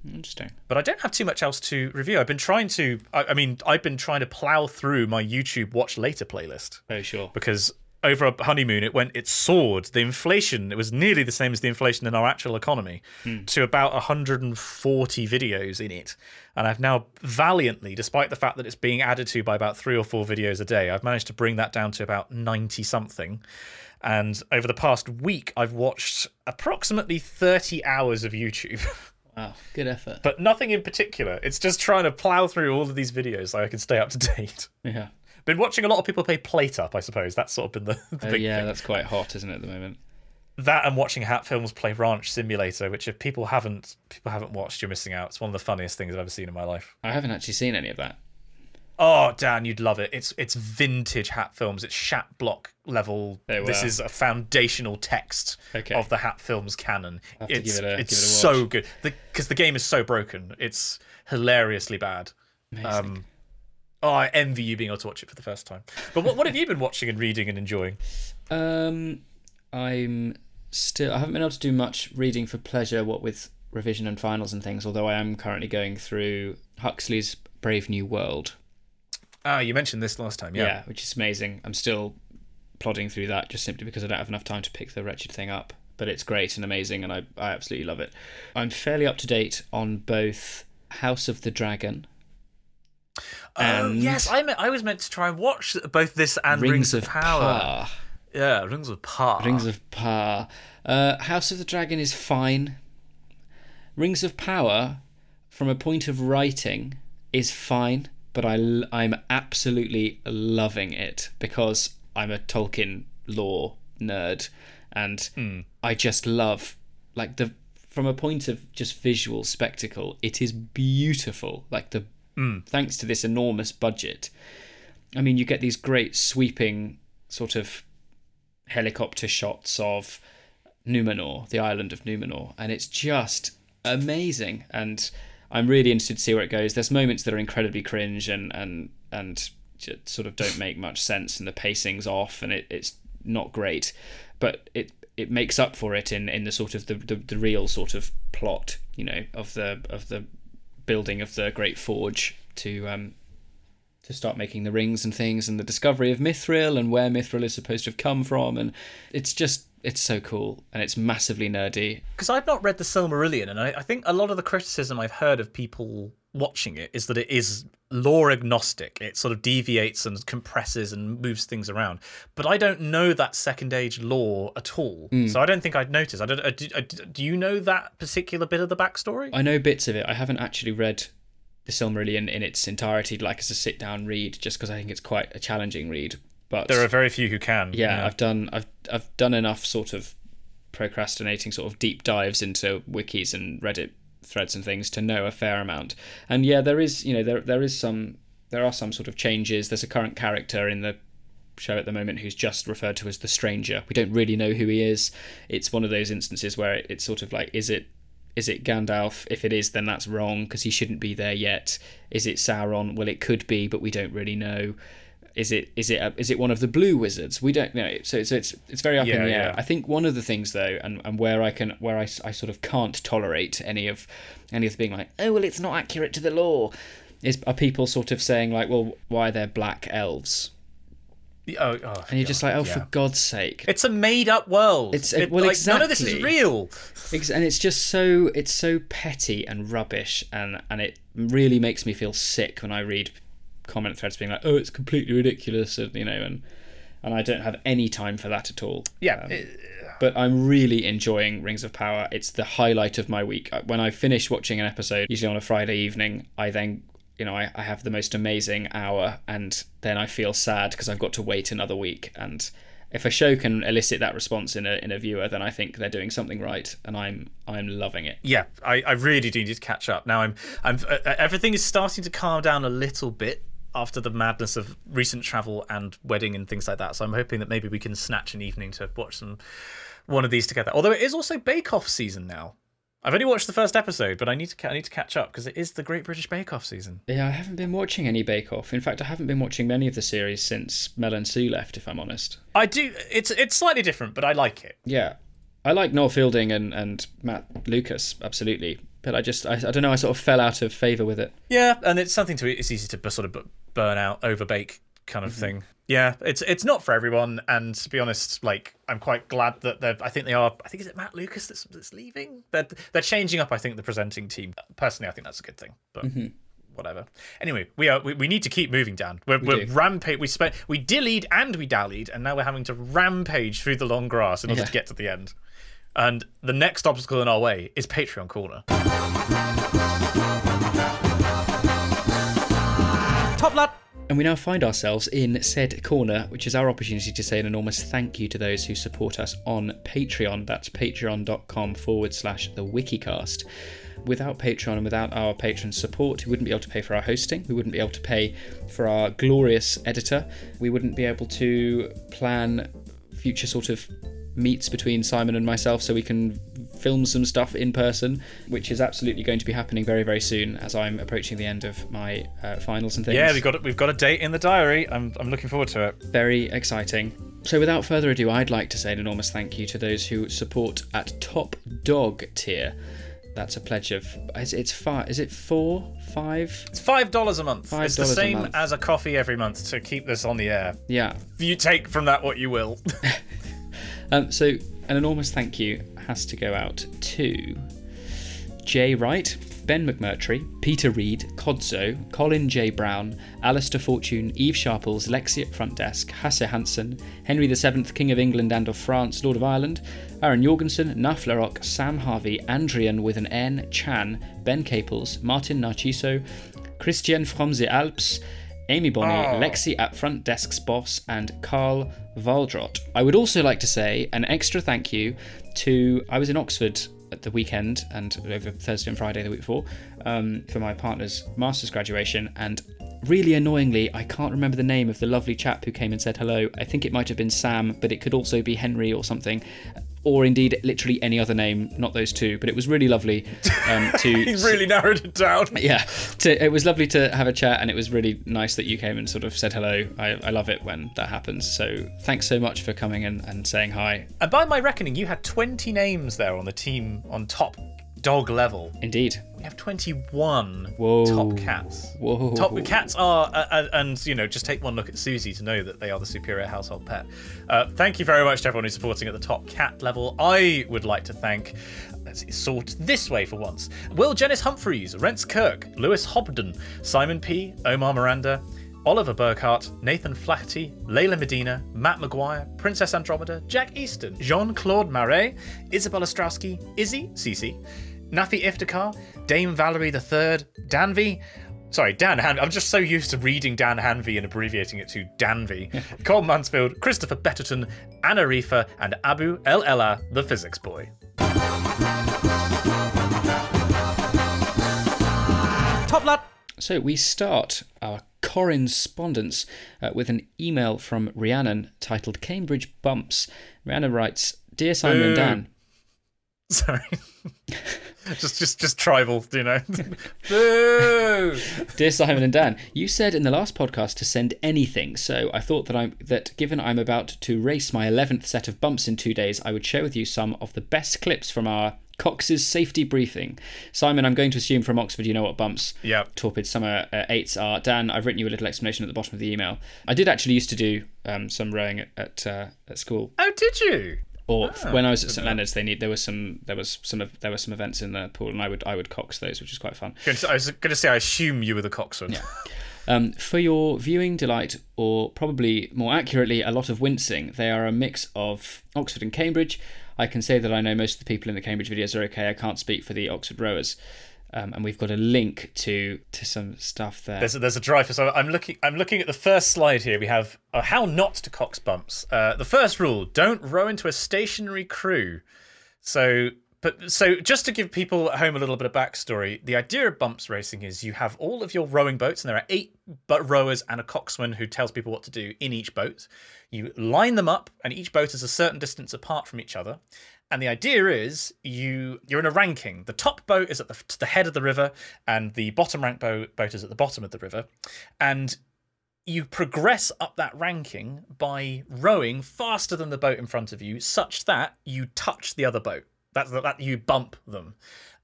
A: Interesting.
B: But I don't have too much else to review. I've been trying to. I, I mean, I've been trying to plow through my YouTube Watch Later playlist
A: Oh, sure.
B: because over a honeymoon it went it soared. The inflation it was nearly the same as the inflation in our actual economy hmm. to about 140 videos in it. And i've now valiantly despite the fact that it's being added to by about three or four videos a day i've managed to bring that down to about 90 something. And over the past week i've watched approximately 30 hours of youtube.
A: Wow, good effort.
B: but nothing in particular. It's just trying to plow through all of these videos so i can stay up to date.
A: Yeah.
B: Been watching a lot of people play PlateUp i suppose that's sort of been the, the big
A: yeah,
B: thing
A: that's quite hot, isn't it, at the moment?
B: that and watching Hat Films play Ranch Simulator, which if people haven't people haven't watched, you're missing out. It's one of the funniest things I've ever seen in my life.
A: I haven't actually seen any of that.
B: Oh, Dan, you'd love it. It's it's vintage Hat Films. It's Shat Block level. This is a foundational text
A: Okay.
B: of the Hat Films canon. It's
A: give it a-
B: it's
A: give it a
B: so good because the, game is so broken. It's hilariously bad.
A: Amazing.
B: Um, oh, I envy you being able to watch it for the first time. But what what have you been watching and reading and enjoying?
A: Um, I'm still. I haven't been able to do much reading for pleasure. What with revision and finals and things. Although I am currently going through Huxley's Brave New World.
B: Ah, you mentioned this last time.
A: Yeah.
B: Yeah.
A: which is amazing. I'm still plodding through that just simply because I don't have enough time to pick the wretched thing up. But it's great and amazing, and I, I absolutely love it. I'm fairly up to date on both House of the Dragon
B: Oh,
A: and
B: yes, I I was meant to try and watch both this and
A: Rings, of
B: Power.
A: Power.
B: Yeah, Rings of Power.
A: Rings of Power. Uh, House of the Dragon is fine. Rings of Power, from a point of writing, is fine, but I, am absolutely loving it because I'm a Tolkien lore nerd and I just love, like, the from a point of just visual spectacle, it is beautiful. Like, the Mm. thanks to this enormous budget. I mean, you get these great sweeping sort of helicopter shots of Numenor, the island of Numenor, and it's just amazing. And I'm really interested to see where it goes. There's moments that are incredibly cringe and and and sort of don't make much sense, and the pacing's off, and it, it's not great, but it it makes up for it in in the sort of the, the the real sort of plot, you know, of the of the building of the Great Forge to um to start making the rings and things and the discovery of Mithril and where Mithril is supposed to have come from and it's just it's so cool and it's massively nerdy.
B: because I've not read the Silmarillion, and I, I think a lot of the criticism I've heard of people watching it is that it is lore agnostic. It sort of deviates and compresses and moves things around. But I don't know that second age lore at all, so I don't think I'd notice. I don't. uh, Do, uh, do you know that particular bit of the backstory?
A: I know bits of it. I haven't actually read the Silmarillion in its entirety like as a sit down read just because I think it's quite a challenging read. But
B: there are very few who can.
A: yeah, I've done I've I've done enough sort of procrastinating sort of deep dives into wikis and Reddit threads and things to know a fair amount. And yeah, there is you know there there is some there are some sort of changes. There's a current character in the show at the moment who's just referred to as the stranger. We don't really know who he is. It's one of those instances where it's sort of like is it is it Gandalf? If it is, then that's wrong because he shouldn't be there yet. Is it Sauron? Well, it could be, but we don't really know. Is it is it uh, is it one of the blue wizards? We don't know. So, so it's it's very up
B: Yeah,
A: in the air.
B: yeah.
A: I think one of the things though, and, and where I can where I, I sort of can't tolerate any of any of being like, oh well, it's not accurate to the lore, is are people sort of saying like, well, why are there black elves?
B: Oh, oh,
A: And you're just like, oh,
B: yeah.
A: for God's sake!
B: It's a made-up world.
A: It's-
B: It- uh,
A: well,
B: like, none of this is real.
A: And it's just so it's so petty and rubbish and and it really makes me feel sick when i read comment threads being like oh it's completely ridiculous and you know and and i don't have any time for that at all.
B: Yeah,
A: Um,
B: it-
A: but i'm really enjoying rings of power. It's the highlight of my week. Uh, when i finish watching an episode usually on a friday evening i then you know i, I have the most amazing hour and then i feel sad because i've got to wait another week. And if a show can elicit that response in a in a viewer then i think they're doing something right and i'm i'm loving it.
B: Yeah, I, I really do need to catch up. Now I'm I'm uh, everything is starting to calm down a little bit after the madness of recent travel and wedding and things like that. So I'm hoping that maybe we can snatch an evening to watch some one of these together. Although it is also Bake Off season now. I've only watched the first episode, but I need to I need to catch up because it is the Great British Bake Off season.
A: Yeah, I haven't been watching any Bake Off. In fact, I haven't been watching many of the series since Mel and Sue left, if I'm honest.
B: I do. It's it's slightly different, but I like it.
A: Yeah. I like Noel Fielding and, and Matt Lucas, absolutely. But I just, I, I don't know, I sort of fell out of favour with it.
B: Yeah, and it's something to it's easy to sort of bu- burn out, overbake kind of mm-hmm. thing. Yeah, it's it's not for everyone, and to be honest, like I'm quite glad that they're. I think they are. I think is it Matt Lucas that's, that's leaving. They're they're changing up. I think the presenting team. Personally, I think that's a good thing. But mm-hmm. whatever. Anyway, we are we, we need to keep moving down. We're we are
A: do.
B: rampage. We spent we dillied and we dallied, and now we're having to rampage through the long grass in order
A: Yeah.
B: to get to the end. And the next obstacle in our way is Patreon corner. Top lad.
A: And we now find ourselves in said corner, which is our opportunity to say an enormous thank you to those who support us on Patreon. That's patreon.com forward slash the Wikicast. without Patreon and without our patron support, we wouldn't be able to pay for our hosting. We wouldn't be able to pay for our glorious editor. We wouldn't be able to plan future sort of meets between Simon and myself so we can film some stuff in person, which is absolutely going to be happening very, very soon as I'm approaching the end of my uh, finals and things.
B: Yeah, we've got we've got a date in the diary. I'm I'm looking forward to it.
A: Very exciting. So, without further ado, I'd like to say an enormous thank you to those who support at top dog tier. That's a pledge of is it's five is it four five
B: It's five dollars a month.
A: 5
B: it's the
A: dollars a
B: same as a coffee every month to keep this on the air.
A: yeah
B: You take from that what you will.
A: um, so an enormous thank you has to go out to Jay Wright Ben McMurtry Peter Reed Codzo Colin J Brown Alistair Fortune Eve Sharples Lexi at front desk Hasse Hansen Henry VII King of England and of France Lord of Ireland Aaron Jorgensen Naf Larocque Sam Harvey Andrian with an N Chan Ben Caples Martin Narciso Christian from the Alps Amy Bonney,
B: Oh.
A: Lexi at Front Desk's boss, and Carl Valdrot. I would also like to say an extra thank you to. I was in Oxford at the weekend and over Thursday and Friday the week before um, for my partner's master's graduation, and really annoyingly, I can't remember the name of the lovely chap who came and said hello. I think it might have been Sam, but it could also be Henry or something. Or indeed, literally any other name, not those two. But it was really lovely um, to
B: He's really narrowed it down.
A: yeah to, it was lovely to have a chat and it was really nice that you came and sort of said hello I, I love it when that happens so thanks so much for coming and, and saying hi
B: And by my reckoning, you had 20 names there on the team on top dog level.
A: indeed
B: We have 21
A: Whoa.
B: top cats.
A: Whoa.
B: Top cats are, uh, uh, and you know, just take one look at Susie to know that they are the superior household pet. Uh, thank you very much to everyone who's supporting at the top cat level. I would like to thank, let's sort this way for once Will Janice Humphreys, Rents Kirk, Lewis Hobden, Simon P., Omar Miranda. Oliver Burkhart, Nathan Flaherty, Layla Medina, Matt Maguire, Princess Andromeda, Jack Easton, Jean Claude Marais, Isabella Strowski, Izzy, Cece, Nafi Iftikhar, Dame Valerie III, Danvi, sorry, Dan Han. I'm just so used to reading Dan Hanvey and abbreviating it to Danvi. Cole Mansfield, Christopher Betterton, Anna Rifa, and Abu El Ella, the physics boy. Top lad.
A: so we start our correspondence uh, with an email from Rhiannon titled Cambridge Bumps Rhiannon writes Dear Simon and Dan
B: Sorry. just, just, just tribal, you know. Boo!
A: Dear Simon and Dan, you said in the last podcast to send anything, so I thought that I'm that given I'm about to race my eleventh set of bumps in two days, I would share with you some of the best clips from our Cox's safety briefing. Simon, I'm going to assume from Oxford you know what bumps
B: Yep.
A: torpid summer uh, eights are. Dan, I've written you a little explanation at the bottom of the email. I did actually used to do um, some rowing at at, uh, at school,
B: Oh, did you?
A: Or
B: Ah,
A: when I was at St Leonard's, they need there was some there was some of there were some events in the pool, and I would I would cox those, which is quite fun.
B: I was going to say, I assume you were the coxswain.
A: Um, for your viewing delight, or probably more accurately, a lot of wincing, they are a mix of Oxford and Cambridge. I can say that I know most of the people in the Cambridge videos are okay. I can't speak for the Oxford rowers. Um, and we've got a link to to some stuff there.
B: There's a, there's a drive. So I'm looking. I'm looking at the first slide here. We have uh, how not to cox bumps. Uh, the first rule: don't row into a stationary crew. So, but so just to give people at home a little bit of backstory, the idea of bumps racing is you have all of your rowing boats, and there are eight rowers and a coxswain who tells people what to do in each boat. You line them up, and each boat is a certain distance apart from each other. And the idea is you you're in a ranking. The top boat is at the, the head of the river, and the bottom rank boat, boat is at the bottom of the river. And you progress up that ranking by rowing faster than the boat in front of you, such that you touch the other boat. That, that, that you bump them.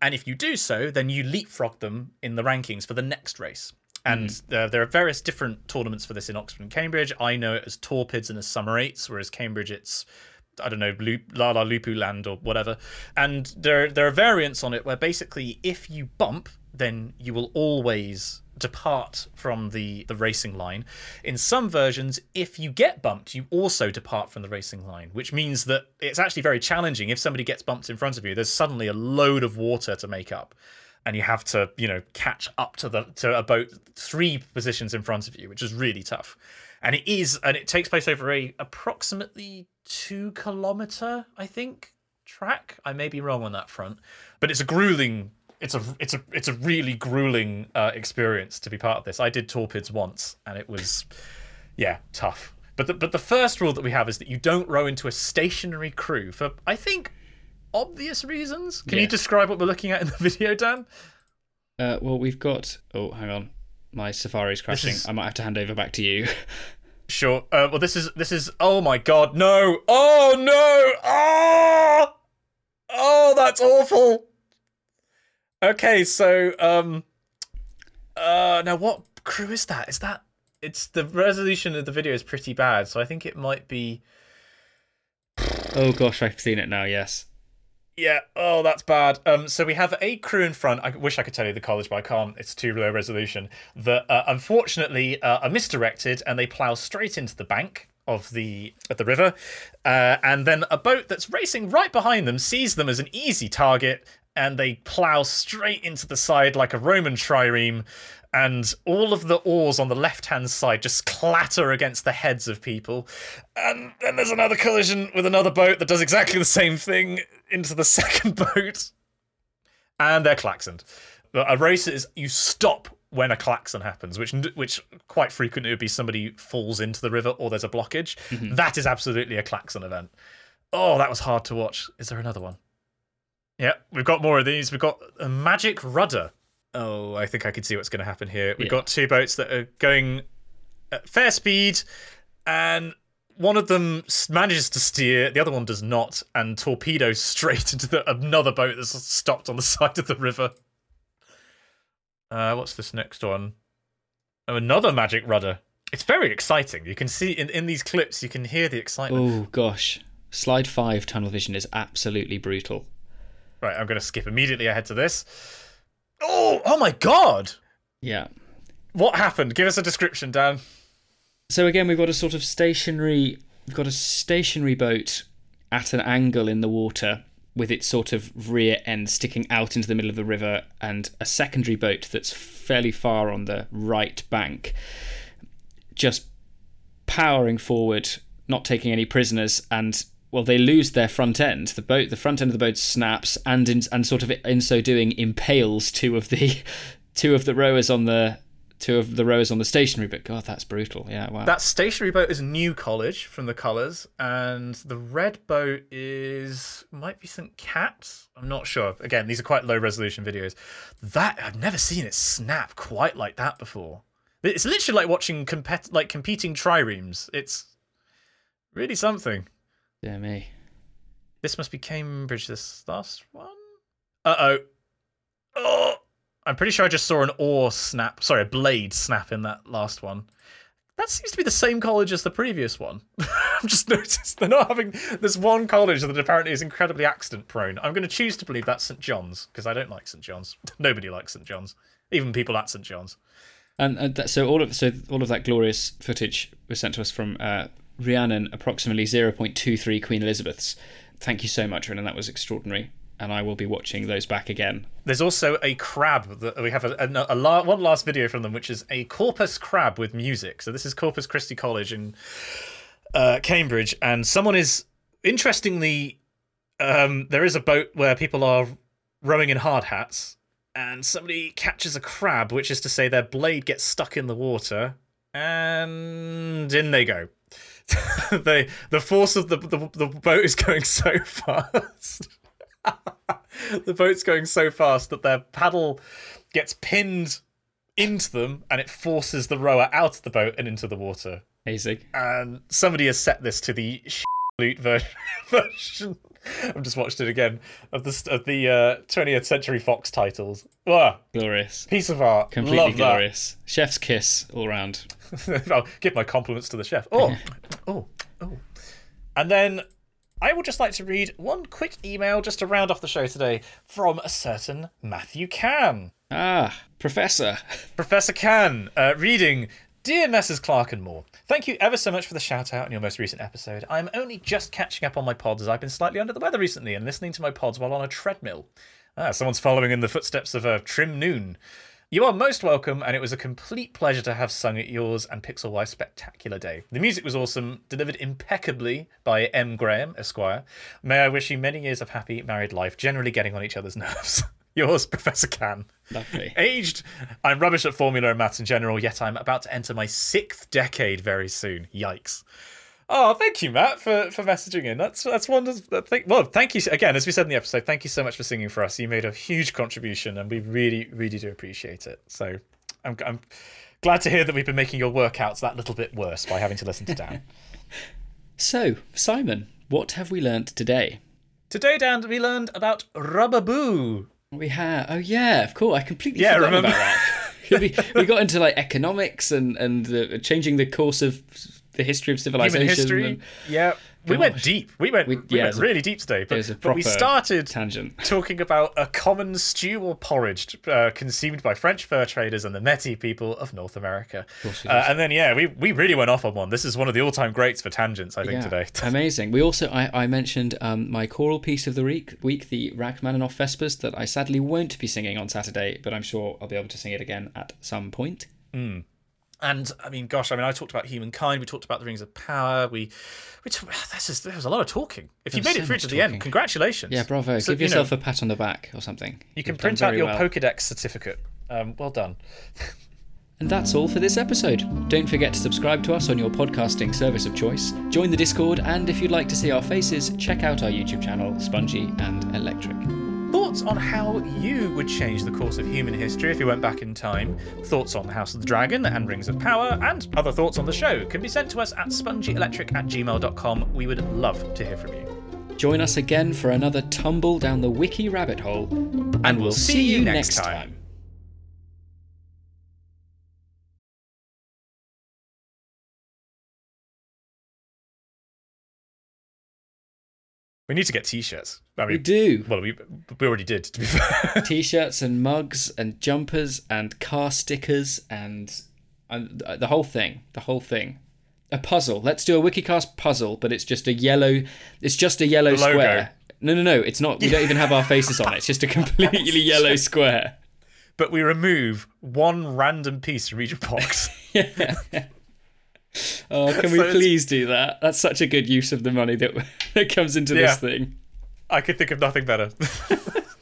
B: And if you do so, then you leapfrog them in the rankings for the next race. And uh, there are various different tournaments for this in Oxford and Cambridge. I know it as Torpids and as Summer Eights, whereas Cambridge it's I don't know, La La Lupu Land or whatever. And there there are variants on it where basically if you bump, then you will always depart from the the racing line. In some versions, if you get bumped, you also depart from the racing line, which means that it's actually very challenging. If somebody gets bumped in front of you, there's suddenly a load of water to make up. And you have to, you know, catch up to the to a boat three positions in front of you, which is really tough. And it is, and it takes place over a approximately two kilometer, I think, track. I may be wrong on that front, but it's a grueling it's a it's a it's a really grueling uh, experience to be part of this. I did torpids once, and it was yeah tough. But the, but the first rule that we have is that you don't row into a stationary crew for I think obvious reasons. Can you describe what we're looking at in the video, Dan?
A: Uh, well, we've got. Oh, hang on. My Safari's crashing.
B: is-
A: I might have to hand over back to you.
B: Sure. Uh, well, this is this is. Oh my God! No! Oh no! Oh! Oh, that's awful. Okay, so um, uh, now what crew is that? Is that? It's the resolution of the video is pretty bad, so I think it might be.
A: oh gosh, I've seen it now. Yes.
B: Yeah. Oh, that's bad. Um. So we have a crew in front. I wish I could tell you the college, but I can't. It's too low resolution. That uh, unfortunately uh, are misdirected and they plow straight into the bank of the of the river, uh, and then a boat that's racing right behind them sees them as an easy target, and they plow straight into the side like a Roman trireme. And all of the oars on the left hand side just clatter against the heads of people. And then there's another collision with another boat that does exactly the same thing into the second boat. And they're klaxoned. A race is you stop when a klaxon happens, which which quite frequently would be somebody falls into the river or there's a blockage. Mm-hmm. That is absolutely a klaxon event. Oh, that was hard to watch. Is there another one? Yeah, we've got more of these. We've got a magic rudder. Oh, I think I can see what's going to happen here. We've
A: Yeah.
B: got two boats that are going at fair speed, and one of them manages to steer, the other one does not, and torpedoes straight into the, another boat that's stopped on the side of the river. Uh, what's this next one? Oh, another magic rudder. It's very exciting. You can see in, in these clips, you can hear the excitement.
A: Oh gosh. Slide five tunnel vision is absolutely brutal.
B: Right, I'm going to skip immediately ahead to this. Oh, oh my god!
A: Yeah.
B: What happened? Give us a description, Dan.
A: So again, we've got a sort of stationary. We've got a stationary boat at an angle in the water, with its sort of rear end sticking out into the middle of the river, and a secondary boat that's fairly far on the right bank, just powering forward, not taking any prisoners, and well, they lose their front end. The boat, the front end of the boat snaps, and in, and sort of in so doing impales two of the two of the rowers on the two of the rowers on the stationary boat. God, that's brutal. Yeah, wow.
B: That stationary boat is New College from the colours, and the red boat is might be St. Cat's. I'm not sure. Again, these are quite low resolution videos. That I've never seen it snap quite like that before. It's literally like watching compet- like competing triremes. It's really something.
A: Dear me.
B: This must be Cambridge. This last one. Uh oh. Oh, I'm pretty sure I just saw an oar snap. Sorry, a blade snap in that last one. That seems to be the same college as the previous one. I've just noticed they're not having. this one college that apparently is incredibly accident prone. I'm going to choose to believe that's St John's because I don't like St John's. Nobody likes St John's, even people at St John's.
A: And, and that, so all of so all of that glorious footage was sent to us from uh, Rhiannon, approximately 0.23 Queen Elizabeths. Thank you so much, Rhiannon. That was extraordinary. And I will be watching those back again.
B: There's also a crab that we have a, a, a la- one last video from them, which is a corpus crab with music. So this is Corpus Christi College in uh, Cambridge, and someone is interestingly um, there is a boat where people are rowing in hard hats, and somebody catches a crab, which is to say their blade gets stuck in the water, and in they go. they the force of the, the the boat is going so fast. the boat's going so fast that their paddle gets pinned into them and it forces the rower out of the boat and into the water.
A: Amazing.
B: And somebody has set this to the loot version. I've just watched it again of the of the uh, 20th Century Fox titles. Wow,
A: Glorious.
B: piece of art.
A: Completely
B: Love that.
A: glorious. Chef's kiss all round.
B: I'll give my compliments to the chef. Oh, oh, oh. And then I would just like to read one quick email just to round off the show today from a certain Matthew Can.
A: Ah, Professor.
B: Professor Can, uh, reading Dear Messrs. Clark and Maw, thank you ever so much for the shout out in your most recent episode. I'm only just catching up on my pods as I've been slightly under the weather recently and listening to my pods while on a treadmill. Ah, someone's following in the footsteps of a trim noon. You are most welcome, and it was a complete pleasure to have sung at yours and Pixel Wife's spectacular day. The music was awesome, delivered impeccably by M. Graham, Esquire. May I wish you many years of happy married life, generally getting on each other's nerves. Yours, Professor Can.
A: Lovely.
B: Aged, I'm rubbish at formula and maths in general, yet I'm about to enter my sixth decade very soon. Yikes. Oh, thank you, Matt, for, for messaging in. That's that's wonderful. Thank, well, thank you again, as we said in the episode. Thank you so much for singing for us. You made a huge contribution, and we really, really do appreciate it. So, I'm I'm glad to hear that we've been making your workouts that little bit worse by having to listen to Dan.
A: So, Simon, what have we learnt today?
B: Today, Dan, we learned about Rubaboo.
A: We have. Oh yeah, of course. I completely
B: Yeah,
A: forgot
B: remember-
A: about that. we, we got into like economics and and uh, changing the course of the history of civilization.
B: Human history.
A: and-
B: Yeah, we went deep. We went, we,
A: yeah, it
B: went
A: was a-
B: really deep today. But, but we started
A: tangent.
B: talking about a common stew or porridge uh, consumed by French fur traders and the Métis people of North America.
A: we
B: Uh, and then, yeah, we, we really went off on one. This is one of the all time greats for tangents, I think, today.
A: Amazing. We also I, I mentioned um, my choral piece of the week, week, the Rachmaninoff Vespers, that I sadly won't be singing on Saturday, but I'm sure I'll be able to sing it again at some point.
B: And I mean, gosh, I mean, I talked about humankind. We talked about the rings of power. We, we talk, this is there was a lot of talking. If you made
A: was
B: it through to the end, congratulations.
A: Yeah, bravo.
B: So,
A: Give
B: you know,
A: yourself a pat on the back or something.
B: You can
A: You've done
B: print out your
A: well.
B: Pokedex certificate. Um, well done.
A: And that's all for this episode. Don't forget to subscribe to us on your podcasting service of choice, join the Discord, and if you'd like to see our faces, check out our YouTube channel, Spongy and Electric.
B: Thoughts on how you would change the course of human history if you went back in time? Thoughts on the House of the Dragon and Rings of Power, and other thoughts on the show can be sent to us at spongyelectric at gmail.com. We would love to hear from you.
A: Join us again for another tumble down the wiki rabbit hole, and,
B: we'll see you next time. We need to get t-shirts. I mean,
A: We do.
B: Well, we we already did. To be fair,
A: T-shirts and mugs and jumpers and car stickers and, and the whole thing. The whole thing. A puzzle. Let's do a WikiCast puzzle, but it's just a yellow. It's just a yellow square. No, no, no. It's not. We don't even have our faces on it. It's just a completely yellow square.
B: but we remove one random piece from each box.
A: Oh, can we
B: So it's-
A: please do that? That's such a good use of the money that that comes into
B: Yeah.
A: this thing.
B: I could think of nothing better.